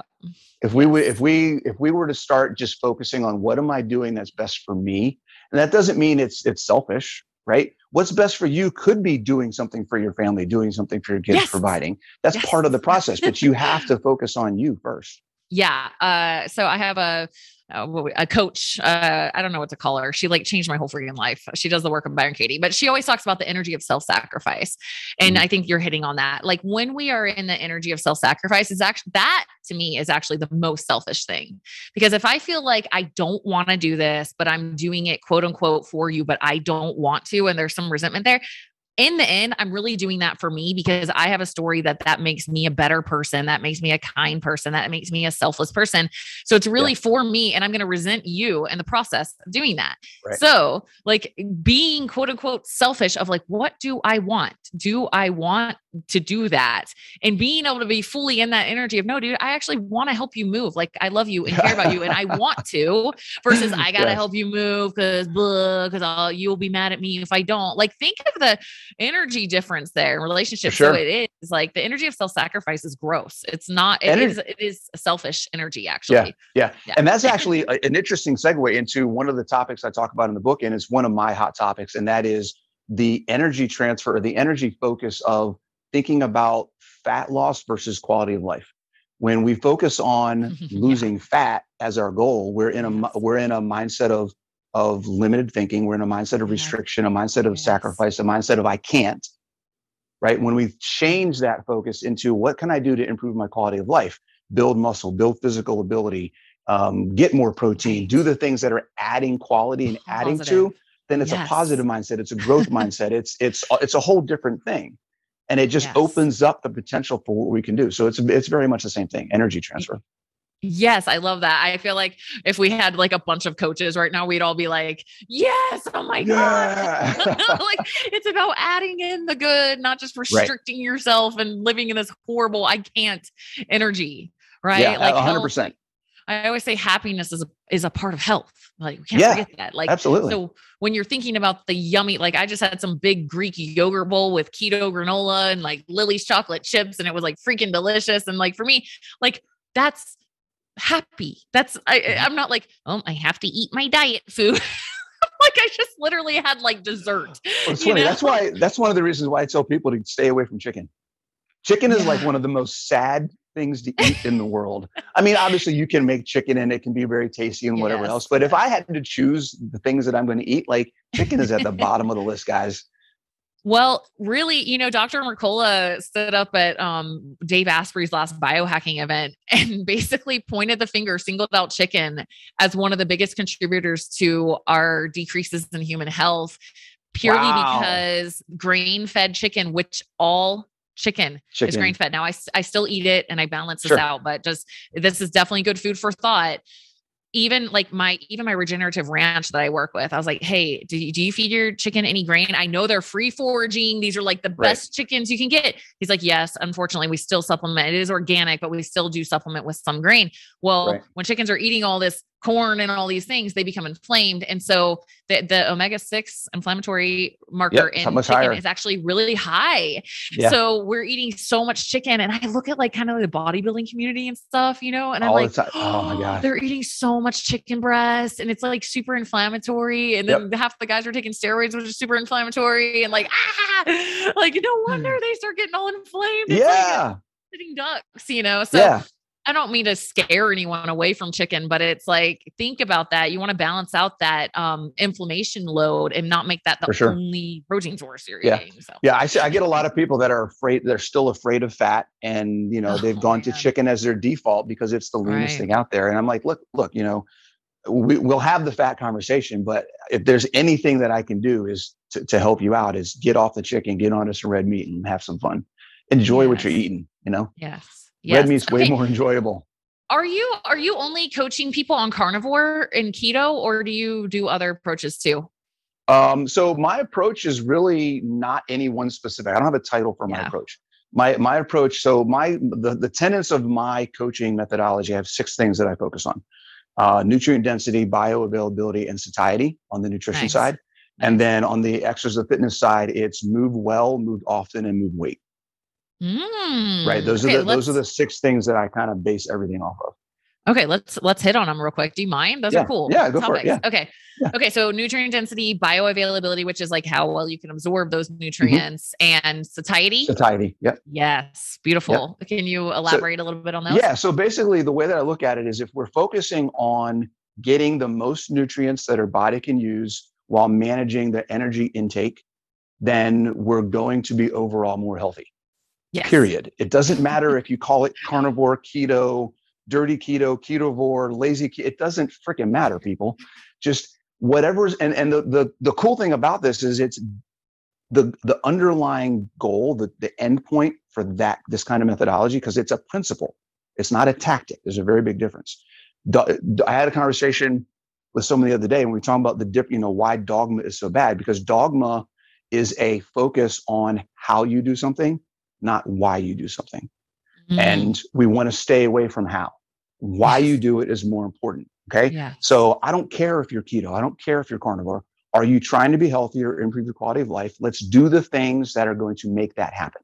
Speaker 2: If we would, if we, if we were to start just focusing on what am I doing that's best for me, and that doesn't mean it's it's selfish, right? What's best for you could be doing something for your family, doing something for your kids,
Speaker 1: Yes.
Speaker 2: providing. That's
Speaker 1: Yes.
Speaker 2: part of the process, but you have to focus on you first.
Speaker 1: yeah uh so i have a a coach uh i don't know what to call her. She like changed my whole freaking life. She does the work of byron katie but she always talks about the energy of self-sacrifice and
Speaker 2: Mhm.
Speaker 1: i think you're hitting on that. Like when we are in the energy of self-sacrifice is actually that to me is actually the most selfish thing. Because if i feel like i don't want to do this but i'm doing it quote unquote for you but i don't want to and there's some resentment there in the end, I'm really doing that for me because I have a story that that makes me a better person. That makes me a kind person. That makes me a selfless person. So it's really for me. And I'm going to resent you in the process of doing that.
Speaker 2: Right.
Speaker 1: So, like being quote unquote selfish of like, what do I want? Do I want to do that? And being able to be fully in that energy of, no, dude, I actually want to help you move. Like, I love you and care about you and I want to versus I got to
Speaker 2: Yes.
Speaker 1: help you move because, because you'll be mad at me if I don't. Like, think of the energy difference there in relationships.
Speaker 2: sure.
Speaker 1: So it is like the energy of self-sacrifice is gross. It's not, it
Speaker 2: Ener-
Speaker 1: is, it is selfish energy actually.
Speaker 2: Yeah.
Speaker 1: Yeah.
Speaker 2: And that's actually a- an interesting segue into one of the topics I talk about in the book, and it's one of my hot topics, and that is the energy transfer or the energy focus of thinking about fat loss versus quality of life. When we focus on
Speaker 1: Yeah.
Speaker 2: losing fat as our goal, we're in a
Speaker 1: Yes.
Speaker 2: we're in a mindset of of limited thinking. We're in a mindset of restriction, a mindset of
Speaker 1: Yes.
Speaker 2: sacrifice, a mindset of I can't. Right. When we change that focus into what can I do to improve my quality of life, build muscle, build physical ability, um, get more protein, do the things that are adding quality and adding to, then it's
Speaker 1: Yes.
Speaker 2: a positive mindset. It's a growth mindset. It's it's it's a whole different thing, and it just
Speaker 1: Yes.
Speaker 2: opens up the potential for what we can do. So it's it's very much the same thing. Energy transfer.
Speaker 1: Yes, I love that. I feel like if we had like a bunch of coaches right now, we'd all be like, yes, oh my God. Like it's about adding in the good, not just restricting yourself and living in this horrible, I can't energy. Right.
Speaker 2: yeah,
Speaker 1: like
Speaker 2: a hundred
Speaker 1: health-
Speaker 2: percent.
Speaker 1: I always say happiness is a is a part of health. Like we can't
Speaker 2: Yeah,
Speaker 1: forget that. Like
Speaker 2: Absolutely.
Speaker 1: so when you're thinking about the yummy, like I just had some big Greek yogurt bowl with keto granola and like Lily's chocolate chips, and it was like freaking delicious. And like for me, like that's happy. That's I
Speaker 2: Mhm.
Speaker 1: I'm not like, oh, I have to eat my diet food. like I just literally had like dessert.
Speaker 2: Well, it's
Speaker 1: you
Speaker 2: funny.
Speaker 1: know?
Speaker 2: That's why. That's one of the reasons why I tell people to stay away from chicken. Chicken is like one of the most sad things to eat in the world. I mean, obviously, you can make chicken and it can be very tasty and whatever
Speaker 1: Yes,
Speaker 2: else. But if. I had to choose the things that I'm going to eat, like chicken is at the bottom of the list, guys.
Speaker 1: Well, really, you know, Dr. Mercola stood up at um, Dave Asprey's last biohacking event and basically pointed the finger, singled out chicken as one of the biggest contributors to our decreases in human health, purely
Speaker 2: Wow.
Speaker 1: because grain fed chicken, which all chicken, is grain fed. Now, I, I still eat it and I balance this
Speaker 2: Sure.
Speaker 1: out, but just this is definitely good food for thought. Even like my even my regenerative ranch that I work with, I was like, hey, do you, do you feed your chicken any grain? I know they're free foraging. These are like the
Speaker 2: Right.
Speaker 1: best chickens you can get. He's like, yes, unfortunately, we still supplement. It is organic, but we still do supplement with some grain. Well,
Speaker 2: Right.
Speaker 1: when chickens are eating all this corn and all these things, they become inflamed. And so the, the omega 6 inflammatory marker
Speaker 2: it's
Speaker 1: in chicken
Speaker 2: higher.
Speaker 1: is actually really high.
Speaker 2: Yeah.
Speaker 1: So we're eating so much chicken. And I look at like kind of the bodybuilding community and stuff, you know, and I'm like.
Speaker 2: Oh my gosh.
Speaker 1: they're eating so much chicken breast and it's like super inflammatory. And then half the guys are taking steroids, which is super inflammatory. And like, ah, like no wonder they start getting all inflamed. It's like
Speaker 2: Hmm. Yeah.
Speaker 1: sitting ducks, you know? So
Speaker 2: yeah.
Speaker 1: I don't mean to scare anyone away from chicken, but it's like think about that. You want to balance out that um, inflammation load and not make that the
Speaker 2: sure.
Speaker 1: only protein source you're
Speaker 2: Yeah.
Speaker 1: eating. So
Speaker 2: Yeah, I see. I get a lot of people that are afraid. They're still afraid of fat, and you know
Speaker 1: Oh,
Speaker 2: they've gone to chicken as their default because it's the leanest
Speaker 1: Right.
Speaker 2: thing out there. And I'm like, look, look, you know, we, we'll have the fat conversation, but if there's anything that I can do is to, to help you out, is get off the chicken, get onto some red meat, and have some fun. Enjoy what you're eating. You know,
Speaker 1: yes,
Speaker 2: red
Speaker 1: yes.
Speaker 2: meat's way more enjoyable.
Speaker 1: Are you are you only coaching people on carnivore and keto, or do you do other approaches too?
Speaker 2: Um, so my approach is really not any one specific. I don't have a title for my
Speaker 1: Yeah.
Speaker 2: approach. My my approach. So my the the tenets of my coaching methodology. I have six things that I focus on: uh, nutrient density, bioavailability, and satiety on the nutrition
Speaker 1: Nice.
Speaker 2: side. And then on the exercise fitness side, it's move well, move often, and move weight. Right.
Speaker 1: Mm,
Speaker 2: Those
Speaker 1: okay,
Speaker 2: are the those are the six things that I kind of base everything off of.
Speaker 1: Okay, let's let's hit on them real quick. Do you mind? Those
Speaker 2: Yeah,
Speaker 1: are cool.
Speaker 2: yeah, go for it,
Speaker 1: topics. Okay.
Speaker 2: Yeah.
Speaker 1: Okay. So nutrient density, bioavailability, which is like how well you can absorb those
Speaker 2: Mm-hmm.
Speaker 1: nutrients, and satiety.
Speaker 2: Satiety. Yep.
Speaker 1: Yes. Beautiful. Can you elaborate a little bit on those?
Speaker 2: Yeah. So basically, the way that I look at it is if we're focusing on getting the most nutrients that our body can use while managing the energy intake, then we're going to be overall more healthy.
Speaker 1: Yes.
Speaker 2: Period. It doesn't matter if you call it carnivore, keto, dirty keto, ketovore, lazy keto. It doesn't freaking matter, people. Just whatever's and and the the the cool thing about this is it's the the underlying goal, the the end point for that this kind of methodology because it's a principle. It's not a tactic. There's a very big difference. Do- I had a conversation with someone the other day, and we were talking about the dip. You know why dogma is so bad because dogma is a focus on how you do something, not why you do something.
Speaker 1: Mm,
Speaker 2: And we want to stay away from how. Why you do it is more important. Okay.
Speaker 1: yeah.
Speaker 2: So I don't care if you're keto. I don't care if you're carnivore. Are you trying to be healthier, improve your quality of life? Let's do the things that are going to make that happen.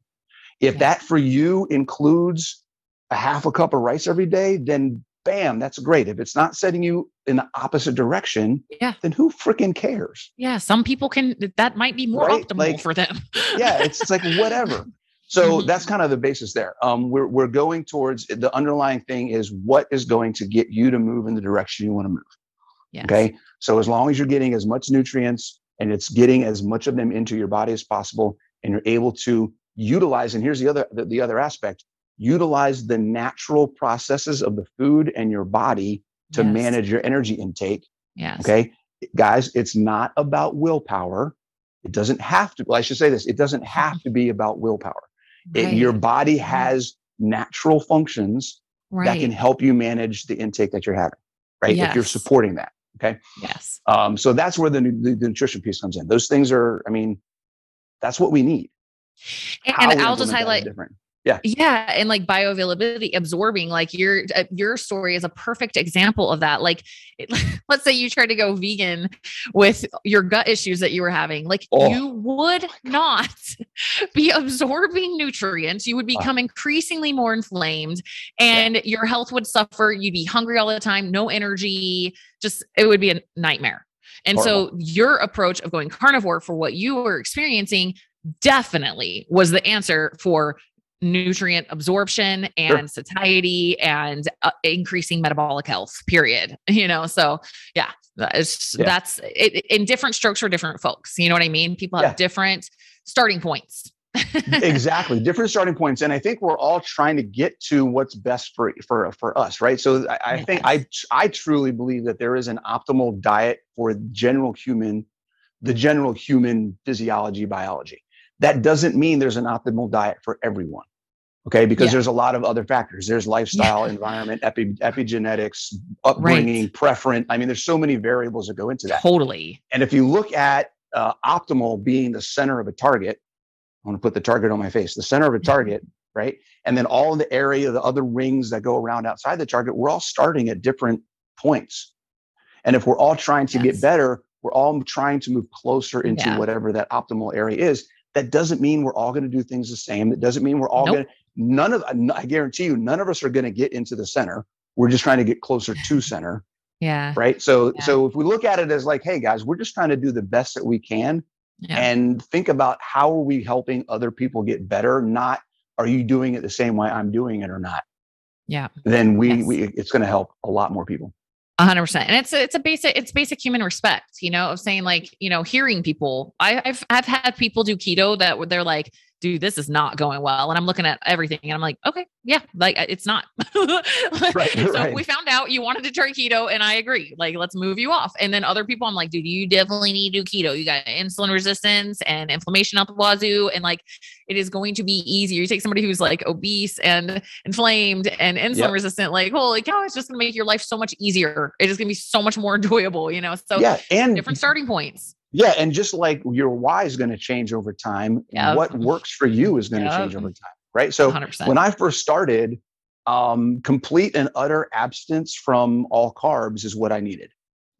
Speaker 2: If
Speaker 1: Yeah.
Speaker 2: that for you includes a half a cup of rice every day, then bam, that's great. If it's not setting you in the opposite direction,
Speaker 1: Yeah.
Speaker 2: then who freaking cares?
Speaker 1: Yeah. Some people can that might be more
Speaker 2: Right?
Speaker 1: optimal
Speaker 2: Like,
Speaker 1: for them.
Speaker 2: yeah, it's, it's like whatever. So
Speaker 1: Mhm.
Speaker 2: that's kind of the basis there. Um, we're we're going towards the underlying thing is what is going to get you to move in the direction you want to move.
Speaker 1: Yes.
Speaker 2: Okay. So as long as you're getting as much nutrients and it's getting as much of them into your body as possible, and you're able to utilize, and here's the other the, the other aspect, utilize the natural processes of the food and your body to
Speaker 1: Yes.
Speaker 2: manage your energy intake.
Speaker 1: Yes.
Speaker 2: Okay. Guys, it's not about willpower. It doesn't have to, well, I should say this, it doesn't have to be about willpower. It, your body has natural functions
Speaker 1: right.
Speaker 2: that can help you manage the intake that you're having, right? If you're supporting that. Okay.
Speaker 1: yes.
Speaker 2: Um, so that's where the, the, the nutrition piece comes in. Those things are, I mean, that's what we need.
Speaker 1: And, and I'll just
Speaker 2: implement that is
Speaker 1: highlight
Speaker 2: different.
Speaker 1: Yeah, and like bioavailability, absorbing, like your uh, your story is a perfect example of that. Like, it, let's say you tried to go vegan with your gut issues that you were having, like
Speaker 2: Oh.
Speaker 1: you would not be absorbing nutrients. You would become increasingly more inflamed, and your health would suffer. You'd be hungry all the time, no energy. Just it would be a nightmare. And so your approach of going carnivore for what you were experiencing definitely was the answer for nutrient absorption and
Speaker 2: Sure.
Speaker 1: satiety and uh, increasing metabolic health period you know so yeah it's
Speaker 2: Yeah.
Speaker 1: that's it, in different strokes for different folks you know what i mean people have
Speaker 2: Yeah.
Speaker 1: different starting points
Speaker 2: exactly different starting points and i think we're all trying to get to what's best for for for us right so i, I think i i truly believe that there is an optimal diet for general human the general human physiology biology that doesn't mean there's an optimal diet for everyone okay because
Speaker 1: Yeah.
Speaker 2: there's a lot of other factors there's lifestyle environment epi, epigenetics upbringing preference i mean there's so many variables that go into that
Speaker 1: totally
Speaker 2: and if you look at uh, optimal being the center of a target, I want to put the target on my face, the center of a target, right? And then all of the area, the other rings that go around outside the target, we're all starting at different points. And if we're all trying to
Speaker 1: Yes.
Speaker 2: get better, we're all trying to move closer into
Speaker 1: Yeah.
Speaker 2: whatever that optimal area is. That doesn't mean we're all going to do things the same. That doesn't mean we're all
Speaker 1: Nope.
Speaker 2: going to, none of, I guarantee you, none of us are going to get into the center. We're just trying to get closer to center
Speaker 1: yeah
Speaker 2: right so
Speaker 1: Yeah.
Speaker 2: so if we look at it as like hey guys we're just trying to do the best that we can
Speaker 1: yeah
Speaker 2: and think about how are we helping other people get better not are you doing it the same way i'm doing it or not
Speaker 1: Yeah.
Speaker 2: then we,
Speaker 1: Yes.
Speaker 2: we it's going to help a lot more people.
Speaker 1: Hundred percent. And it's a, it's a basic it's basic human respect, you know, of saying like, you know, hearing people. I, I've I've had people do keto that they're like, dude, this is not going well. And I'm looking at everything and I'm like, okay, yeah, like it's not.
Speaker 2: Right,
Speaker 1: so
Speaker 2: right.
Speaker 1: we found out you wanted to try keto and I agree. Like, let's move you off. And then other people, I'm like, dude, you definitely need to do keto. You got insulin resistance and inflammation out the wazoo. And like it is going to be easier. You take somebody who's like obese and inflamed and insulin
Speaker 2: Yep.
Speaker 1: resistant, like, holy cow, it's just gonna make your life so much easier. It is gonna be so much more enjoyable, you know. So
Speaker 2: yeah, and
Speaker 1: different starting points.
Speaker 2: Yeah, and just like your why is going to change over time,
Speaker 1: Yep.
Speaker 2: what works for you is going to
Speaker 1: Yep.
Speaker 2: change over time, right? So
Speaker 1: 100%.
Speaker 2: when I first started, um, complete and utter abstinence from all carbs is what I needed.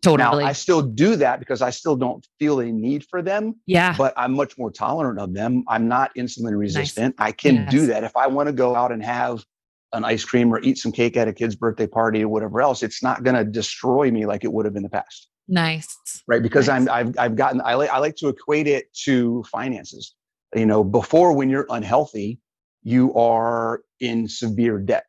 Speaker 1: totally.
Speaker 2: Now I still do that because I still don't feel a need for them,
Speaker 1: yeah.
Speaker 2: but I'm much more tolerant of them. I'm not insulin resistant. I can do that if I want to go out and have an ice cream or eat some cake at a kid's birthday party or whatever else. It's not going to destroy me like it would have in the past,
Speaker 1: nice.
Speaker 2: right? Because
Speaker 1: Nice.
Speaker 2: I'm I've I've gotten I like I like to equate it to finances. You know, before when you're unhealthy, you are in severe debt,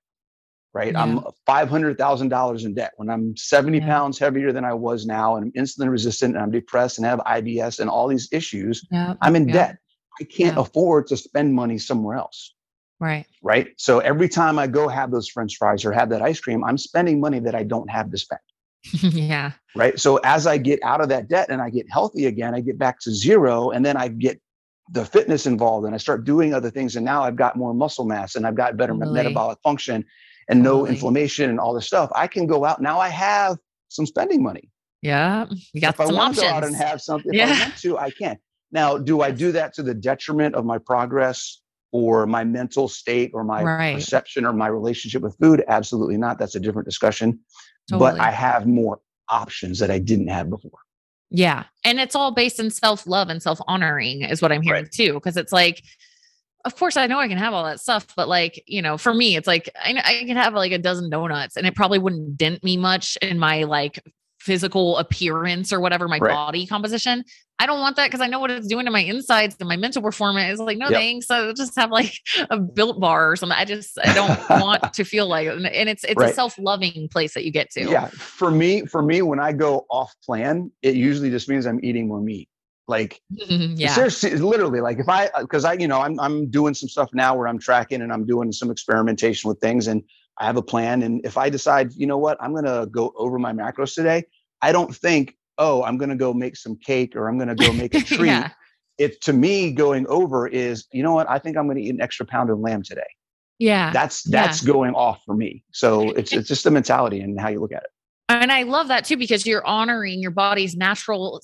Speaker 2: right? I'm hundred thousand dollars in debt when I'm seventy
Speaker 1: Yeah.
Speaker 2: pounds heavier than I was now, and I'm insulin resistant, and I'm depressed, and have IBS, and all these issues.
Speaker 1: Yeah.
Speaker 2: I'm in
Speaker 1: Yeah.
Speaker 2: debt. I can't
Speaker 1: Yeah.
Speaker 2: afford to spend money somewhere else,
Speaker 1: Right.
Speaker 2: right? So every time I go have those French fries or have that ice cream, I'm spending money that I don't have to spend,
Speaker 1: yeah.
Speaker 2: right? So as I get out of that debt and I get healthy again, I get back to zero, and then I get the fitness involved, and I start doing other things, and now I've got more muscle mass, and I've got better
Speaker 1: Totally.
Speaker 2: metabolic function, and no inflammation, and all this stuff. I can go out now. I have some spending money.
Speaker 1: Yeah. You got
Speaker 2: if I
Speaker 1: some
Speaker 2: want to go out and have something, if
Speaker 1: Yeah.
Speaker 2: I want to, I can. Now, do I do that to the detriment of my progress or my mental state or my
Speaker 1: Right.
Speaker 2: perception or my relationship with food? Absolutely not. That's a different discussion. But I have more options that I didn't have before.
Speaker 1: Yeah. And it's all based in self love and self honoring, is what I'm hearing
Speaker 2: Right.
Speaker 1: too. Cause it's like, of course, I know I can have all that stuff, but like, you know, for me, it's like I, I can have like a dozen donuts and it probably wouldn't dent me much in my like physical appearance or whatever, my
Speaker 2: Right.
Speaker 1: body composition. I don't want that because I know what it's doing to my insides and my mental performance. It's like, no
Speaker 2: Yep.
Speaker 1: thanks. I'll just have like a built bar or something. I just, I don't want to feel like, and it's, it's a self loving place that you get to.
Speaker 2: Yeah. For me, for me, when I go off plan, it usually just means I'm eating more meat. Like mm-hmm.
Speaker 1: yeah.
Speaker 2: seriously, literally, like if I, because I, you know, I'm I'm doing some stuff now where I'm tracking and I'm doing some experimentation with things, and I have a plan. And if I decide, you know what, I'm gonna go over my macros today, I don't think, oh, I'm gonna go make some cake or I'm gonna go make a treat.
Speaker 1: yeah.
Speaker 2: It to me, going over is, you know what, I think I'm gonna eat an extra pound of lamb today.
Speaker 1: Yeah.
Speaker 2: That's
Speaker 1: Yeah.
Speaker 2: that's going off for me. So it's it's just the mentality and how you look at it.
Speaker 1: And I love that too because you're honoring your body's natural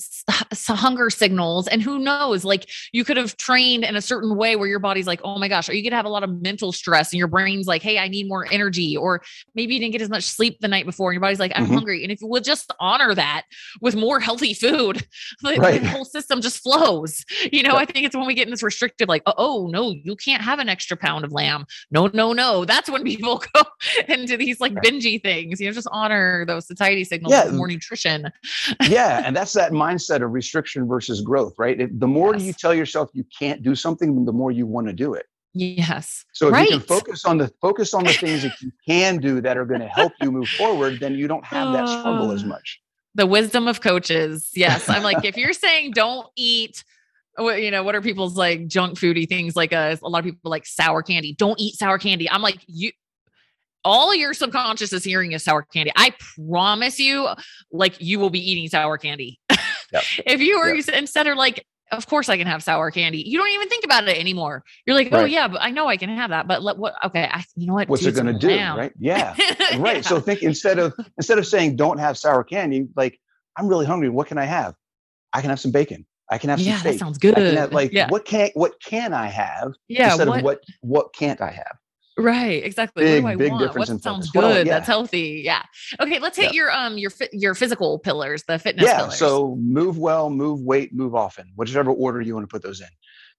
Speaker 1: hunger signals. And who knows, like you could have trained in a certain way where your body's like, oh my gosh, or you could have a lot of mental stress and your brain's like, hey, I need more energy. Or maybe you didn't get as much sleep the night before and your body's like, I'm
Speaker 2: Mhm.
Speaker 1: hungry. And if you would just honor that with more healthy food, the,
Speaker 2: Right.
Speaker 1: the whole system just flows. You know,
Speaker 2: Yeah.
Speaker 1: I think it's when we get in this restrictive, like, oh, no, you can't have an extra pound of lamb. No, no, no. That's when people go into these like
Speaker 2: Right.
Speaker 1: bingey things. You know, just honor those satiety signals
Speaker 2: Yeah.
Speaker 1: more nutrition.
Speaker 2: yeah and that's that mindset of restriction versus growth right It- the more you tell yourself you can't do something the more you want to do it
Speaker 1: Yes.
Speaker 2: so if you can focus on the focus on the things that you can do that are going to help you move forward then you don't have that struggle as
Speaker 1: Uh,
Speaker 2: much
Speaker 1: The wisdom of coaches. Yes. I'm like, if you're saying don't eat, what you know, what are people's like junk foody things? Like uh, a lot of people like sour candy. Don't eat sour candy. I'm like, you all your subconscious is hearing is sour candy. I promise you, like you will be eating sour candy.
Speaker 2: Yep.
Speaker 1: if you were
Speaker 2: Yep.
Speaker 1: instead of like, of course I can have sour candy. You don't even think about it anymore. You're like, oh yeah, but I know I can have that. But let what okay, I you know what?
Speaker 2: what's it going to do
Speaker 1: lamb.
Speaker 2: right yeah right
Speaker 1: Yeah.
Speaker 2: so think instead of instead of saying don't have sour candy like i'm really hungry what can i have i can have some bacon i can have some
Speaker 1: yeah,
Speaker 2: steak
Speaker 1: that sounds
Speaker 2: I
Speaker 1: good.
Speaker 2: can have, like
Speaker 1: yeah,
Speaker 2: what can what can i have
Speaker 1: yeah.
Speaker 2: instead
Speaker 1: What,
Speaker 2: of what what can't i have
Speaker 1: right? Exactly.
Speaker 2: Big,
Speaker 1: what do I
Speaker 2: big
Speaker 1: want?
Speaker 2: difference
Speaker 1: What sounds
Speaker 2: focus.
Speaker 1: Good?
Speaker 2: yeah.
Speaker 1: That's healthy. Yeah. Okay, let's hit
Speaker 2: Yeah.
Speaker 1: your um your your physical pillars, the fitness
Speaker 2: yeah
Speaker 1: pillars.
Speaker 2: so move well move weight move often whichever order you want to put those in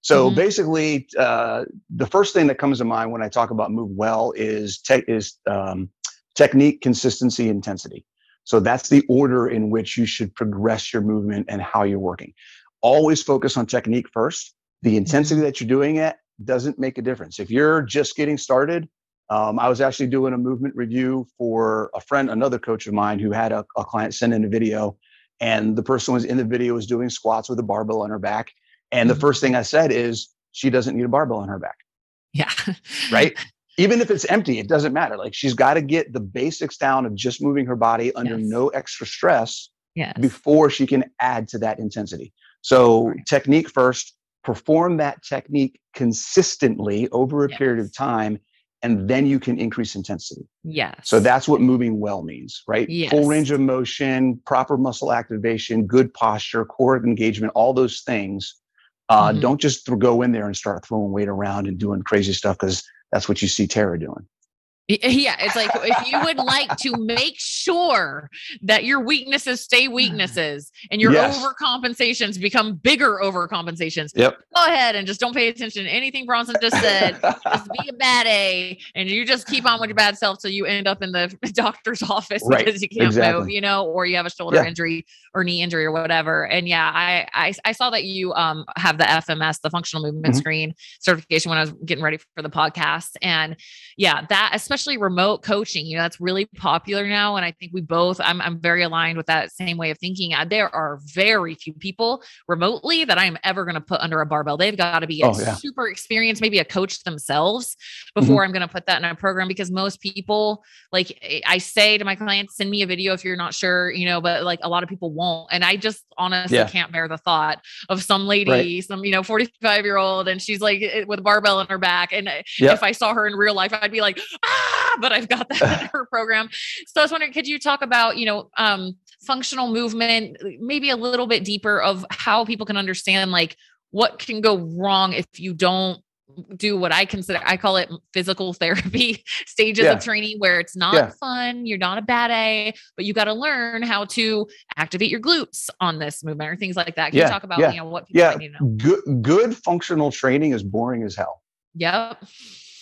Speaker 2: so
Speaker 1: Mhm.
Speaker 2: basically uh, the first thing that comes to mind when i talk about move well is tech is um, technique consistency intensity so that's the order in which you should progress your movement and how you're working always focus on technique first the intensity that you're doing it doesn't make a difference if you're just getting started Um, I was actually doing a movement review for a friend, another coach of mine who had a, a client send in a video, and the person was in the video was doing squats with a barbell on her back. And the
Speaker 1: Mhm.
Speaker 2: first thing I said is, she doesn't need a barbell on her back,
Speaker 1: Yeah.
Speaker 2: right? Even if it's empty, it doesn't matter. Like she's got to get the basics down of just moving her body under
Speaker 1: Yes.
Speaker 2: no extra stress
Speaker 1: yes.
Speaker 2: before she can add to that intensity. So,
Speaker 1: Right.
Speaker 2: technique first, perform that technique consistently over a period of time, and then you can increase intensity.
Speaker 1: Yes.
Speaker 2: So, that's what moving well means, right? Full range of motion, proper muscle activation, good posture, core engagement, all those things. Uh,
Speaker 1: Mhm.
Speaker 2: Don't just th- go in there and start throwing weight around and doing crazy stuff because that's what you see Tara doing.
Speaker 1: Y- eh, Yeah, it's like if you would like to make sure that your weaknesses stay weaknesses and your
Speaker 2: Yes.
Speaker 1: overcompensations become bigger overcompensations,
Speaker 2: Yep.
Speaker 1: go ahead and just don't pay attention to anything Bronson just said. just be a bad A and you just keep on with your bad self till you end up in the doctor's office
Speaker 2: Right,
Speaker 1: because you can't move, you know, or you have a shoulder
Speaker 2: Yeah.
Speaker 1: injury or knee injury or whatever. And yeah, I I, I saw that you um have the FMS, the functional movement
Speaker 2: Mhm.
Speaker 1: screen certification when I was getting ready for the podcast. And yeah, that especially remote coaching, you know, that's really popular now. And I think we both, I'm, I'm very aligned with that same way of thinking. Uh, There are very few people remotely that I'm ever going to put under a barbell. They've got to be
Speaker 2: Oh, yeah.
Speaker 1: super experienced, maybe a coach themselves
Speaker 2: Mm-hmm.
Speaker 1: before I'm going to put that in a program because most people, like I- I say to my clients, send me a video if you're not sure, you know, but like a lot of people won't. And I just honestly
Speaker 2: Yeah.
Speaker 1: can't bear the thought of some lady, some, you know, 45 year old, and she's like with a barbell in her back. And uh,
Speaker 2: Yep.
Speaker 1: if I saw her in real life, I'd be like, ah, but I've got that in her program. So I was wondering, could you talk about, you know, um, functional movement, maybe a little bit deeper of how people can understand like what can go wrong if you don't do what I consider, I call it physical therapy stages
Speaker 2: Yeah.
Speaker 1: of training where it's not
Speaker 2: Yeah.
Speaker 1: fun. You're not a bad A, but you got to learn how to activate your glutes on this movement or things like that. Can
Speaker 2: Yeah,
Speaker 1: you talk about, you know, what people
Speaker 2: Yeah.
Speaker 1: need to know?
Speaker 2: Good, good functional training is boring as hell.
Speaker 1: Yep.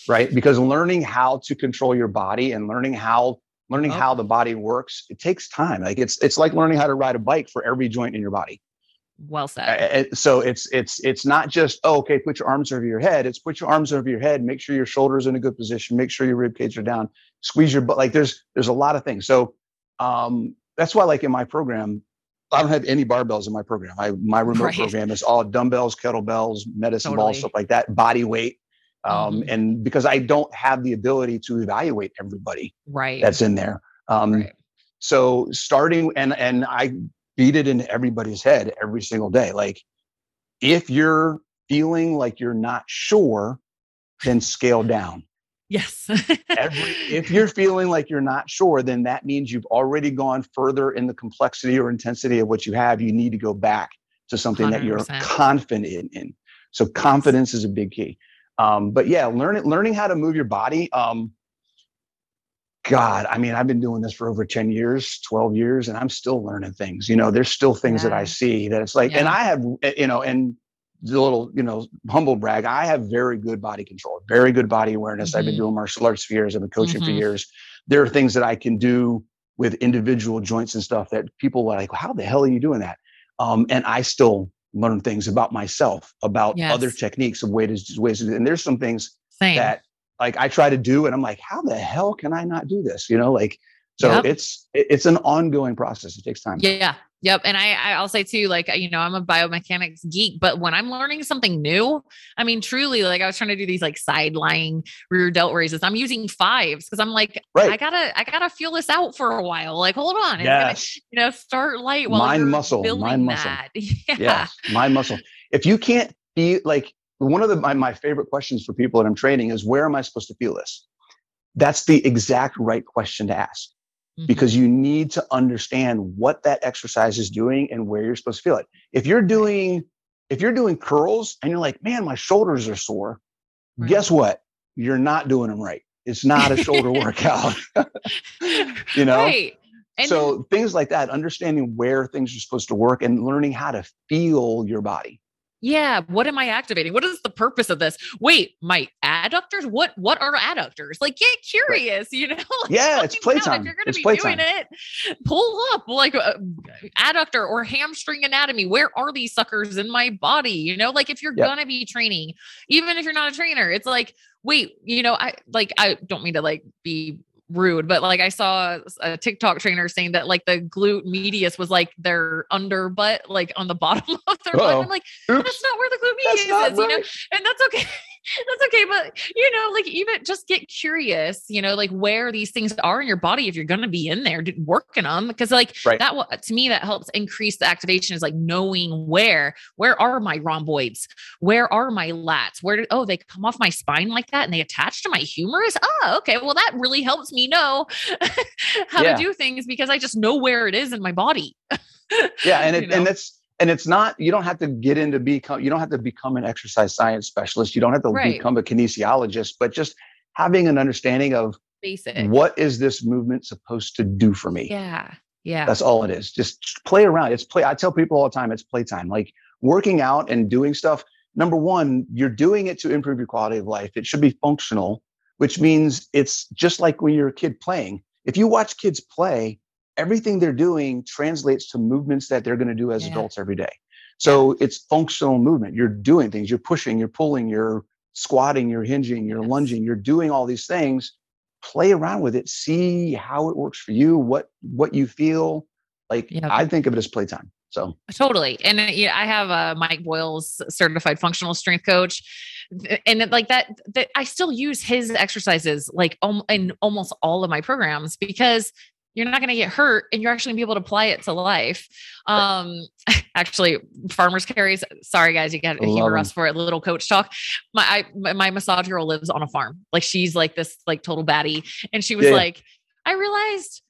Speaker 2: right because learning how to control your body and learning how learning
Speaker 1: Yep.
Speaker 2: how the body works it takes time like it's it's like learning how to ride a bike for every joint in your body
Speaker 1: Well said.
Speaker 2: So it's it's it's not just oh okay put your arms over your head it's put your arms over your head make sure your shoulders in a good position make sure your rib cage are down squeeze your butt like there's there's a lot of things so um that's why like in my program I don't have any barbells in my program. I my remote
Speaker 1: Right.
Speaker 2: program is all dumbbells, kettlebells, medicine balls, stuff like that, body weight. Um,
Speaker 1: Mhm.
Speaker 2: And because I don't have the ability to evaluate everybody
Speaker 1: right.
Speaker 2: that's in there, um,
Speaker 1: Right.
Speaker 2: so starting and and I beat it into everybody's head every single day. Like if you're feeling like you're not sure, then scale down.
Speaker 1: yes.
Speaker 2: Every, if you're feeling like you're not sure, then that means you've already gone further in the complexity or intensity of what you have. You need to go back to something that you're confident in. in. So confidence is a big key. Um, but yeah, learning learning how to move your body. Um, God, I mean, I've been doing this for over 10 years, 12 years, and I'm still learning things. You know, there's still things that I see that it's like, and I have, eh, you know, and the little, you know, humble brag, I have very good body control, very good body awareness. I've been
Speaker 1: Mhm.
Speaker 2: doing martial arts for years, I've been coaching for
Speaker 1: Mhm.
Speaker 2: years. There are things that I can do with individual joints and stuff that people are like, how the hell are you doing that? Um, and I still learn things about myself, about other techniques of ways ways to do. And there's some things
Speaker 1: Same.
Speaker 2: that like I try to do, and I'm like, how the hell can I not do this? You know, like so
Speaker 1: Yep.
Speaker 2: it's it's an ongoing process. It takes time.
Speaker 1: Yeah. Yep. And I, I'll say too, like, you know, I'm a biomechanics geek, but when I'm learning something new, I mean, truly, like I was trying to do these like side lying rear delt raises. I'm using fives because I'm like,
Speaker 2: Right.
Speaker 1: I gotta, I gotta feel this out for a while. Like, hold on. It's gonna,
Speaker 2: Yes.
Speaker 1: you know, start light while
Speaker 2: Mind muscle,
Speaker 1: building
Speaker 2: mind muscle.
Speaker 1: that. Yeah.
Speaker 2: Yes. Mind muscle. If you can't be like one of the my, my favorite questions for people that I'm training is where am I supposed to feel this? That's the exact right question to ask.
Speaker 1: Mhm.
Speaker 2: because you need to understand what that exercise is doing and where you're supposed to feel it. If you're doing if you're doing curls and you're like, "Man, my shoulders are sore."
Speaker 1: Right.
Speaker 2: Guess what? You're not doing them right. It's not a shoulder workout, you know?
Speaker 1: Right. And then-
Speaker 2: so things like that, understanding where things are supposed to work and learning how to feel your body.
Speaker 1: Yeah what am i activating? What is the purpose of this? Wait my adductors? What what are adductors? Like get curious you know? Like,
Speaker 2: yeah it's playtime
Speaker 1: if you're going
Speaker 2: to
Speaker 1: be
Speaker 2: playtime.
Speaker 1: doing it pull up like uh, adductor or hamstring anatomy. Where are these suckers in my body you know? Like if you're
Speaker 2: Yep.
Speaker 1: gonna be training even if you're not a trainer it's like wait you know i like i don't mean to like be rude but like i saw a tiktok trainer saying that like the glute medius was like their under butt like on the bottom of their butt
Speaker 2: Uh-oh.
Speaker 1: i'm like
Speaker 2: Oops.
Speaker 1: that's not where the glute medius is you know and that's okay that's okay but you know like even just get curious you know like where these things are in your body if you're going to be in there working them because like
Speaker 2: Right.
Speaker 1: that wa- to me that helps increase the activation is like knowing where where are my rhomboids where are my lats where do, oh they come off my spine like that and they attach to my humerus oh okay well that really helps me know how
Speaker 2: Yeah.
Speaker 1: to do things because i just know where it is in my body
Speaker 2: yeah and it, and that's and it's not you don't have to get into become you don't have to become an exercise science specialist. You don't have to
Speaker 1: Right.
Speaker 2: become a kinesiologist but just having an understanding of
Speaker 1: basic.
Speaker 2: what is this movement supposed to do for me?
Speaker 1: Yeah. Yeah.
Speaker 2: That's all it is. Just play around. It's play i tell people all the time it's playtime. Like working out and doing stuff number one you're doing it to improve your quality of life. It should be functional which means it's just like when you're a kid playing. If you watch kids play everything they're doing translates to movements that they're going to do as
Speaker 1: Yeah.
Speaker 2: adults every day so it's functional movement you're doing things you're pushing you're pulling you're squatting you're hinging you're
Speaker 1: Yes.
Speaker 2: lunging you're doing all these things play around with it see how it works for you what what you feel like
Speaker 1: Yep.
Speaker 2: i think of it as playtime so
Speaker 1: Totally. And uh, yeah, I have a Mike Boyle's certified functional strength coach. And it- like that, that I still use his exercises like um, in almost all of my programs because you're not going to get hurt and you're actually going to be able to apply it to life. Um, actually, farmers carries. Sorry, guys, you got to
Speaker 2: Love
Speaker 1: humor us for a little coach talk. My I, my- my massage girl lives on a farm. Like she's like this like total baddie, and she was
Speaker 2: Yeah,
Speaker 1: like, I realized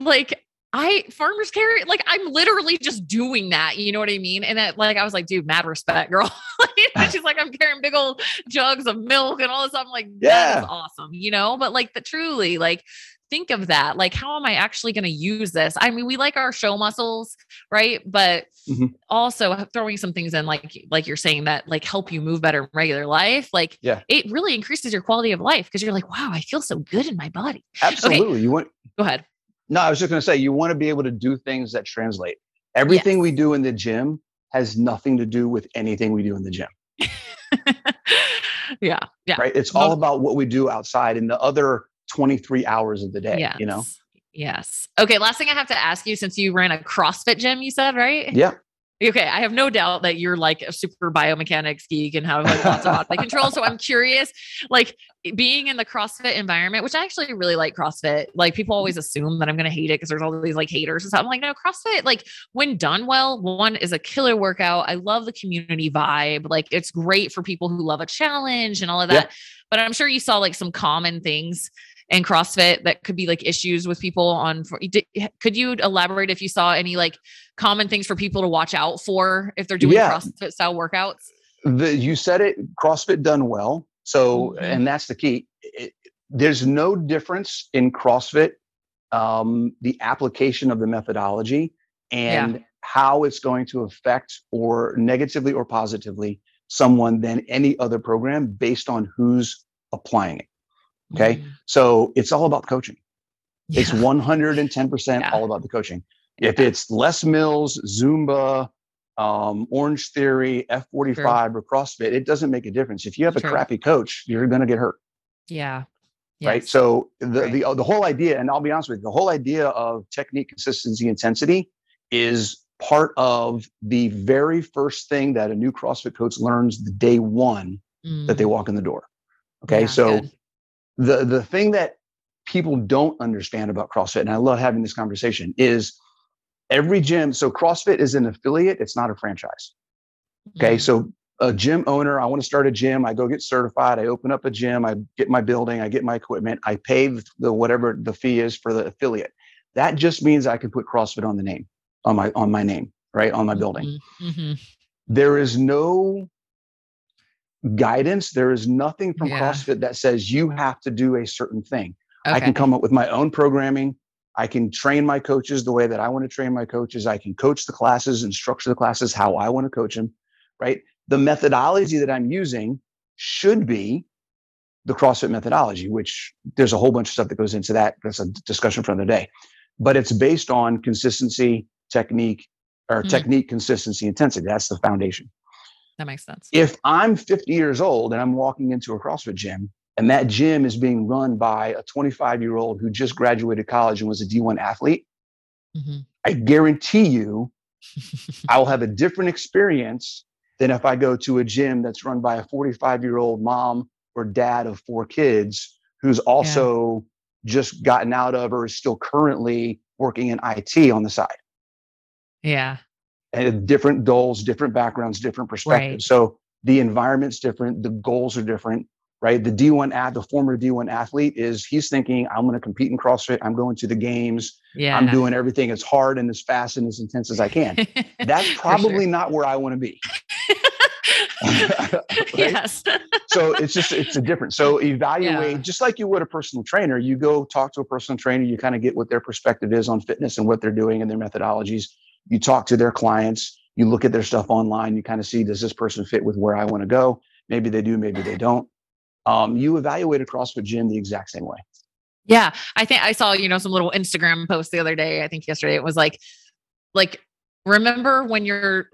Speaker 1: like I farmers carry like I'm literally just doing that. You know what I mean? And that like I was like, dude, mad respect, girl. she's like, I'm carrying big old jugs of milk and all this. I'm like, that is
Speaker 2: Yeah.
Speaker 1: awesome, you know. But like the truly, like think of that. Like, how am I actually going to use this? I mean, we like our show muscles, right? But
Speaker 2: Mhm.
Speaker 1: also throwing some things in, like like you're saying that like help you move better in regular life. Like,
Speaker 2: Yeah.
Speaker 1: it really increases your quality of life because you're like, wow, I feel so good in my body.
Speaker 2: absolutely you want
Speaker 1: Go ahead.
Speaker 2: no i was just going to say you want to be able to do things that translate everything we do in the gym has nothing to do with anything we do in the gym
Speaker 1: yeah. Yeah.
Speaker 2: right it's all about what we do outside in the other 23 hours of the day you know
Speaker 1: Yes. Okay. Last thing I have to ask you, since you ran a CrossFit gym, you said, right?
Speaker 2: yeah
Speaker 1: Okay. I have no doubt that you're like a super biomechanics geek and have like lots of body control. So I'm curious, like being in the CrossFit environment, which I actually really like CrossFit. Like people always assume that I'm going to hate it because there's all these like haters and stuff. I'm like, no, CrossFit, like when done well, one is a killer workout. I love the community vibe. Like it's great for people who love a challenge and all of
Speaker 2: Yeah.
Speaker 1: that. But I'm sure you saw like some common things in CrossFit that could be like issues with people on. Could you elaborate if you saw any like common things for people to watch out for if they're doing
Speaker 2: Yeah.
Speaker 1: CrossFit style workouts?
Speaker 2: the, you said it crossfit done well so
Speaker 1: Mhm.
Speaker 2: and that's the key it, there's no difference in crossfit um, the application of the methodology and how it's going to affect or negatively or positively someone than any other program based on who's applying it Okay.
Speaker 1: Mm.
Speaker 2: so it's all about coaching it's 110%
Speaker 1: Yeah.
Speaker 2: all about the coaching if
Speaker 1: Yeah.
Speaker 2: it's Les Mills, Zumba, um, Orange Theory, F45, or CrossFit, it doesn't make a difference. If you have a
Speaker 1: True.
Speaker 2: crappy coach, you're going to get hurt,
Speaker 1: Yeah.
Speaker 2: right? So the,
Speaker 1: Right.
Speaker 2: the the whole idea, and I'll be honest with you, the whole idea of technique, consistency, intensity is part of the very first thing that a new CrossFit coach learns the day one that they
Speaker 1: Mm.
Speaker 2: walk in the door. Okay,
Speaker 1: Yeah,
Speaker 2: so
Speaker 1: good.
Speaker 2: The the thing that people don't understand about CrossFit, and I love having this conversation, is every gym. So CrossFit is an affiliate; it's not a franchise. Okay,
Speaker 1: Mm.
Speaker 2: so a gym owner, I want to start a gym. I go get certified. I open up a gym. I get my building. I get my equipment. I pay the- whatever the fee is for the affiliate. That just means I can put CrossFit on the name on my on my name, right on my building.
Speaker 1: Mhm. Mhm.
Speaker 2: There is no guidance. There is nothing from
Speaker 1: Yeah.
Speaker 2: CrossFit that says you have to do a certain thing. I can come up with my own programming. I can train my coaches the way that I want to train my coaches. I can coach the classes and structure the classes how I want to coach them, right? the methodology that I'm using should be the CrossFit methodology, which there's a whole bunch of stuff that goes into that. That's a discussion for another day. But it's based on consistency, technique, or
Speaker 1: Mhm.
Speaker 2: technique, consistency, intensity. That's the foundation.
Speaker 1: That makes sense.
Speaker 2: If I'm 50 years old and I'm walking into a CrossFit gym and that gym is being run by a 25 year old who just graduated college and was a D1 athlete,
Speaker 1: Mhm.
Speaker 2: I guarantee you I will have a different experience than if I go to a gym that's run by a 45 year old mom or dad of four kids who's also just gotten out of or is still currently working in IT on the side.
Speaker 1: yeah.
Speaker 2: And different goals, different backgrounds, different perspectives. Right. So the environment's different, the goals are different, right? The D1 at the former D1 athlete is he's thinking, I'm going to compete in CrossFit, I'm going to the games,
Speaker 1: Yeah.
Speaker 2: I'm doing everything as hard and as fast and as intense as I can. That's
Speaker 1: For sure.
Speaker 2: probably not where I want to be.
Speaker 1: Yes.
Speaker 2: So it's just it's a difference. So evaluate
Speaker 1: Yeah.
Speaker 2: just like you would a personal trainer. You go talk to a personal trainer. You kind of get what their perspective is on fitness and what they're doing and their methodologies. You talk to their clients. You look at their stuff online. You kind of see does this person fit with where I want to go? Maybe they do. Maybe they don't. Um, you evaluate a CrossFit gym the exact same way.
Speaker 1: Yeah, I think I saw, you know, some little Instagram post the other day. I think yesterday it was like, like, remember when you're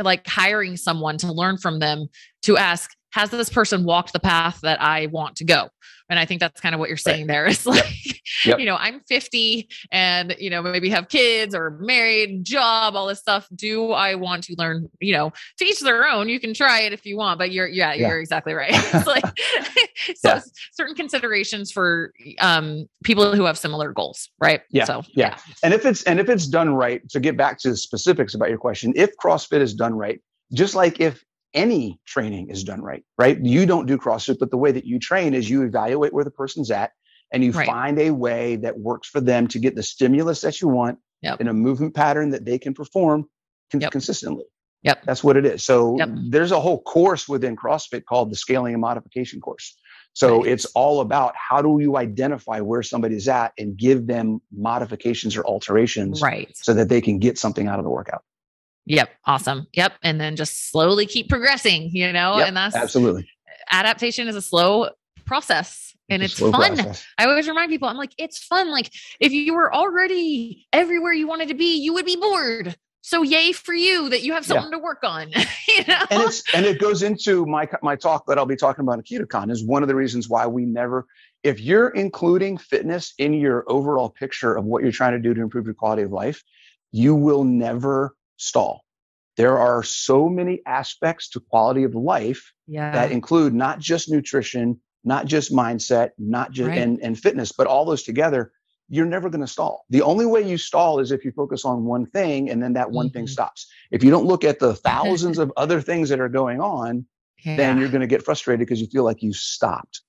Speaker 1: like hiring someone to learn from them to ask, has this person walked the path that I want to go? And I think that's kind of what you're saying there. It's like,
Speaker 2: Yep.
Speaker 1: you know, I'm 50 and, you know, maybe have kids or married, job, all this stuff. Do I want to learn, you know, to each their own? You can try it if you want, but you're, yeah,
Speaker 2: Yeah.
Speaker 1: you're exactly right. It's like, so
Speaker 2: Yeah.
Speaker 1: certain considerations for um, people who have similar goals, right?
Speaker 2: Yeah,
Speaker 1: So,
Speaker 2: yeah. And if it's and if it's done right, to get back to the specifics about your question, if CrossFit is done right, just like if any training is done right, right? You don't do CrossFit, but the way that you train is you evaluate where the person's at and you
Speaker 1: Right.
Speaker 2: find a way that works for them to get the stimulus that you want
Speaker 1: Yep.
Speaker 2: in a movement pattern that they can perform con-
Speaker 1: Yep.
Speaker 2: consistently.
Speaker 1: Yep.
Speaker 2: That's what it is. So
Speaker 1: Yep.
Speaker 2: there's a whole course within CrossFit called the scaling and modification course. So
Speaker 1: Right.
Speaker 2: it's all about how do you identify where somebody's at and give them modifications or alterations
Speaker 1: Right.
Speaker 2: so that they can get something out of the workout.
Speaker 1: Yep. Awesome. Yep. And then just slowly keep progressing, you know,
Speaker 2: Yep,
Speaker 1: and that's
Speaker 2: Absolutely.
Speaker 1: adaptation is a slow process and
Speaker 2: It's
Speaker 1: it's fun.
Speaker 2: process.
Speaker 1: I always remind people, I'm like, it's fun. Like if you were already everywhere you wanted to be, you would be bored. So yay for you that you have
Speaker 2: Yeah.
Speaker 1: something to work on. you know?
Speaker 2: and it's and it goes into my my talk that I'll be talking about at KetoCon is one of the reasons why we never if you're including fitness in your overall picture of what you're trying to do to improve your quality of life, you will never stall. There are so many aspects to quality of life
Speaker 1: yeah.
Speaker 2: that include not just nutrition, not just mindset, not just
Speaker 1: Right.
Speaker 2: and, and fitness, but all those together, you're never going to stall. The only way you stall is if you focus on one thing and then that one thing
Speaker 1: Mhm.
Speaker 2: stops. If you don't look at the thousands of other things that are going on, then you're going to get frustrated because you feel like you stopped.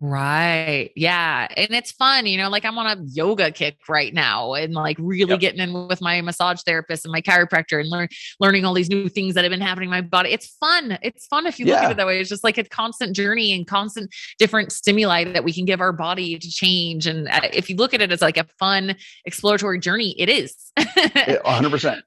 Speaker 1: Right. Yeah. And it's fun, you know, like I'm on a yoga kick right now and like really
Speaker 2: Yep.
Speaker 1: getting in with my massage therapist and my chiropractor and learn learning all these new things that have been happening in my body. It's fun. It's fun if you look at it that way. It's just like a constant journey and constant different stimuli that we can give our body to change. And uh, if you look at it as like a fun exploratory journey, it is.
Speaker 2: Yeah, 100%.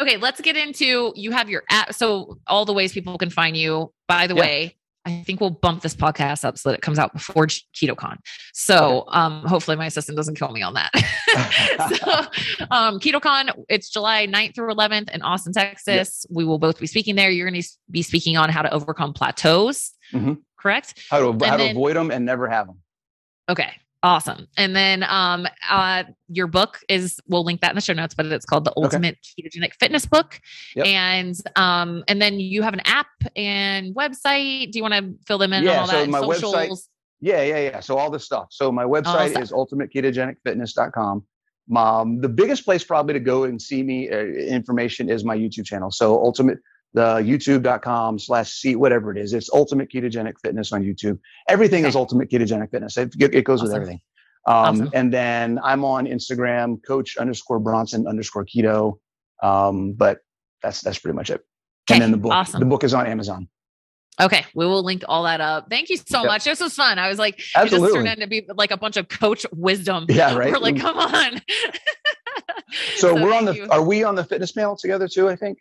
Speaker 1: Okay, let's get into you have your app. So all the ways people can find you. By the
Speaker 2: Yeah.
Speaker 1: way, I think we'll bump this podcast up so that it comes out before KetoCon. So um, hopefully my assistant doesn't kill me on that. so um, KetoCon, it's July 9th through 11th in Austin, Texas. We will both be speaking there. You're going to be speaking on how to overcome plateaus.
Speaker 2: Mhm.
Speaker 1: Correct?
Speaker 2: How to, how to
Speaker 1: then-
Speaker 2: avoid them and never have them.
Speaker 1: Okay. Awesome. And then um uh your book is we'll link that in the show notes, but it's called the Ultimate Ketogenic Fitness Book.
Speaker 2: Yep.
Speaker 1: And um and then you have an app and website. Do you want to fill them in on
Speaker 2: Yeah,
Speaker 1: all
Speaker 2: so
Speaker 1: that?
Speaker 2: my website- Yeah, yeah, yeah. So all this stuff. So my website
Speaker 1: stuff.
Speaker 2: is ultimateketogenicfitness.com. Um, the biggest place probably to go and see me uh, information is my YouTube channel. So ultimate the youtube.com slash see whatever it is. It's ultimate ketogenic fitness on YouTube. Everything is ultimate ketogenic fitness. It, it goes with everything. Um,
Speaker 1: Awesome.
Speaker 2: and then I'm on Instagram, coach underscore Bronson underscore keto. Um, but that's that's pretty much it.
Speaker 1: Okay,
Speaker 2: And then the book,
Speaker 1: awesome.
Speaker 2: the book is on Amazon.
Speaker 1: Okay, we will link all that up. Thank you so much. This was fun. I was like, it just
Speaker 2: Absolutely.
Speaker 1: turned into be like a bunch of coach wisdom.
Speaker 2: Yeah, right.
Speaker 1: We're like, come on.
Speaker 2: so, we're on the
Speaker 1: you.
Speaker 2: are we on the fitness panel together too, I think?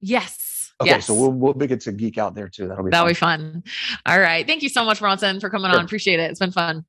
Speaker 1: yes.
Speaker 2: Okay,
Speaker 1: Yes.
Speaker 2: so we'll we'll be get to geek out there too. That'll be
Speaker 1: That'll
Speaker 2: fun.
Speaker 1: be fun. All right. Thank you so much, Bronson, for coming
Speaker 2: Sure.
Speaker 1: on. Appreciate it. It's been fun.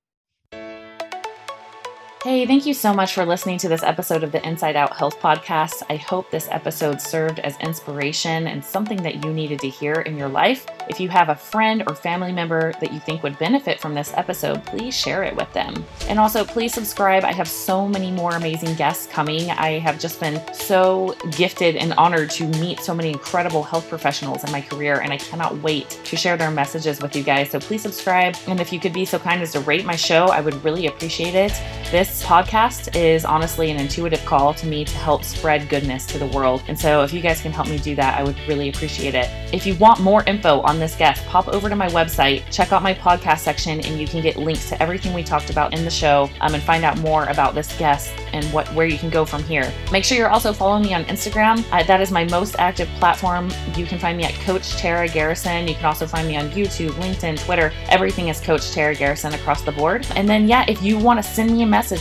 Speaker 3: Hey, thank you so much for listening to this episode of the Inside Out Health Podcast. I hope this episode served as inspiration and something that you needed to hear in your life. If you have a friend or family member that you think would benefit from this episode, please share it with them. And also, please subscribe. I have so many more amazing guests coming. I have just been so gifted and honored to meet so many incredible health professionals in my career, and I cannot wait to share their messages with you guys. So please subscribe. And if you could be so kind as to rate my show, I would really appreciate it. This podcast is honestly an intuitive call to me to help spread goodness to the world. And so if you guys can help me do that, I would really appreciate it. If you want more info on this guest, pop over to my website, check out my podcast section, and you can get links to everything we talked about in the show um, and find out more about this guest and what where you can go from here. Make sure you're also following me on Instagram. Uh, that is my most active platform. You can find me at Coach Tara Garrison. You can also find me on YouTube, LinkedIn, Twitter. Everything is Coach Tara Garrison across the board. And then, yeah, if you want to send me a message,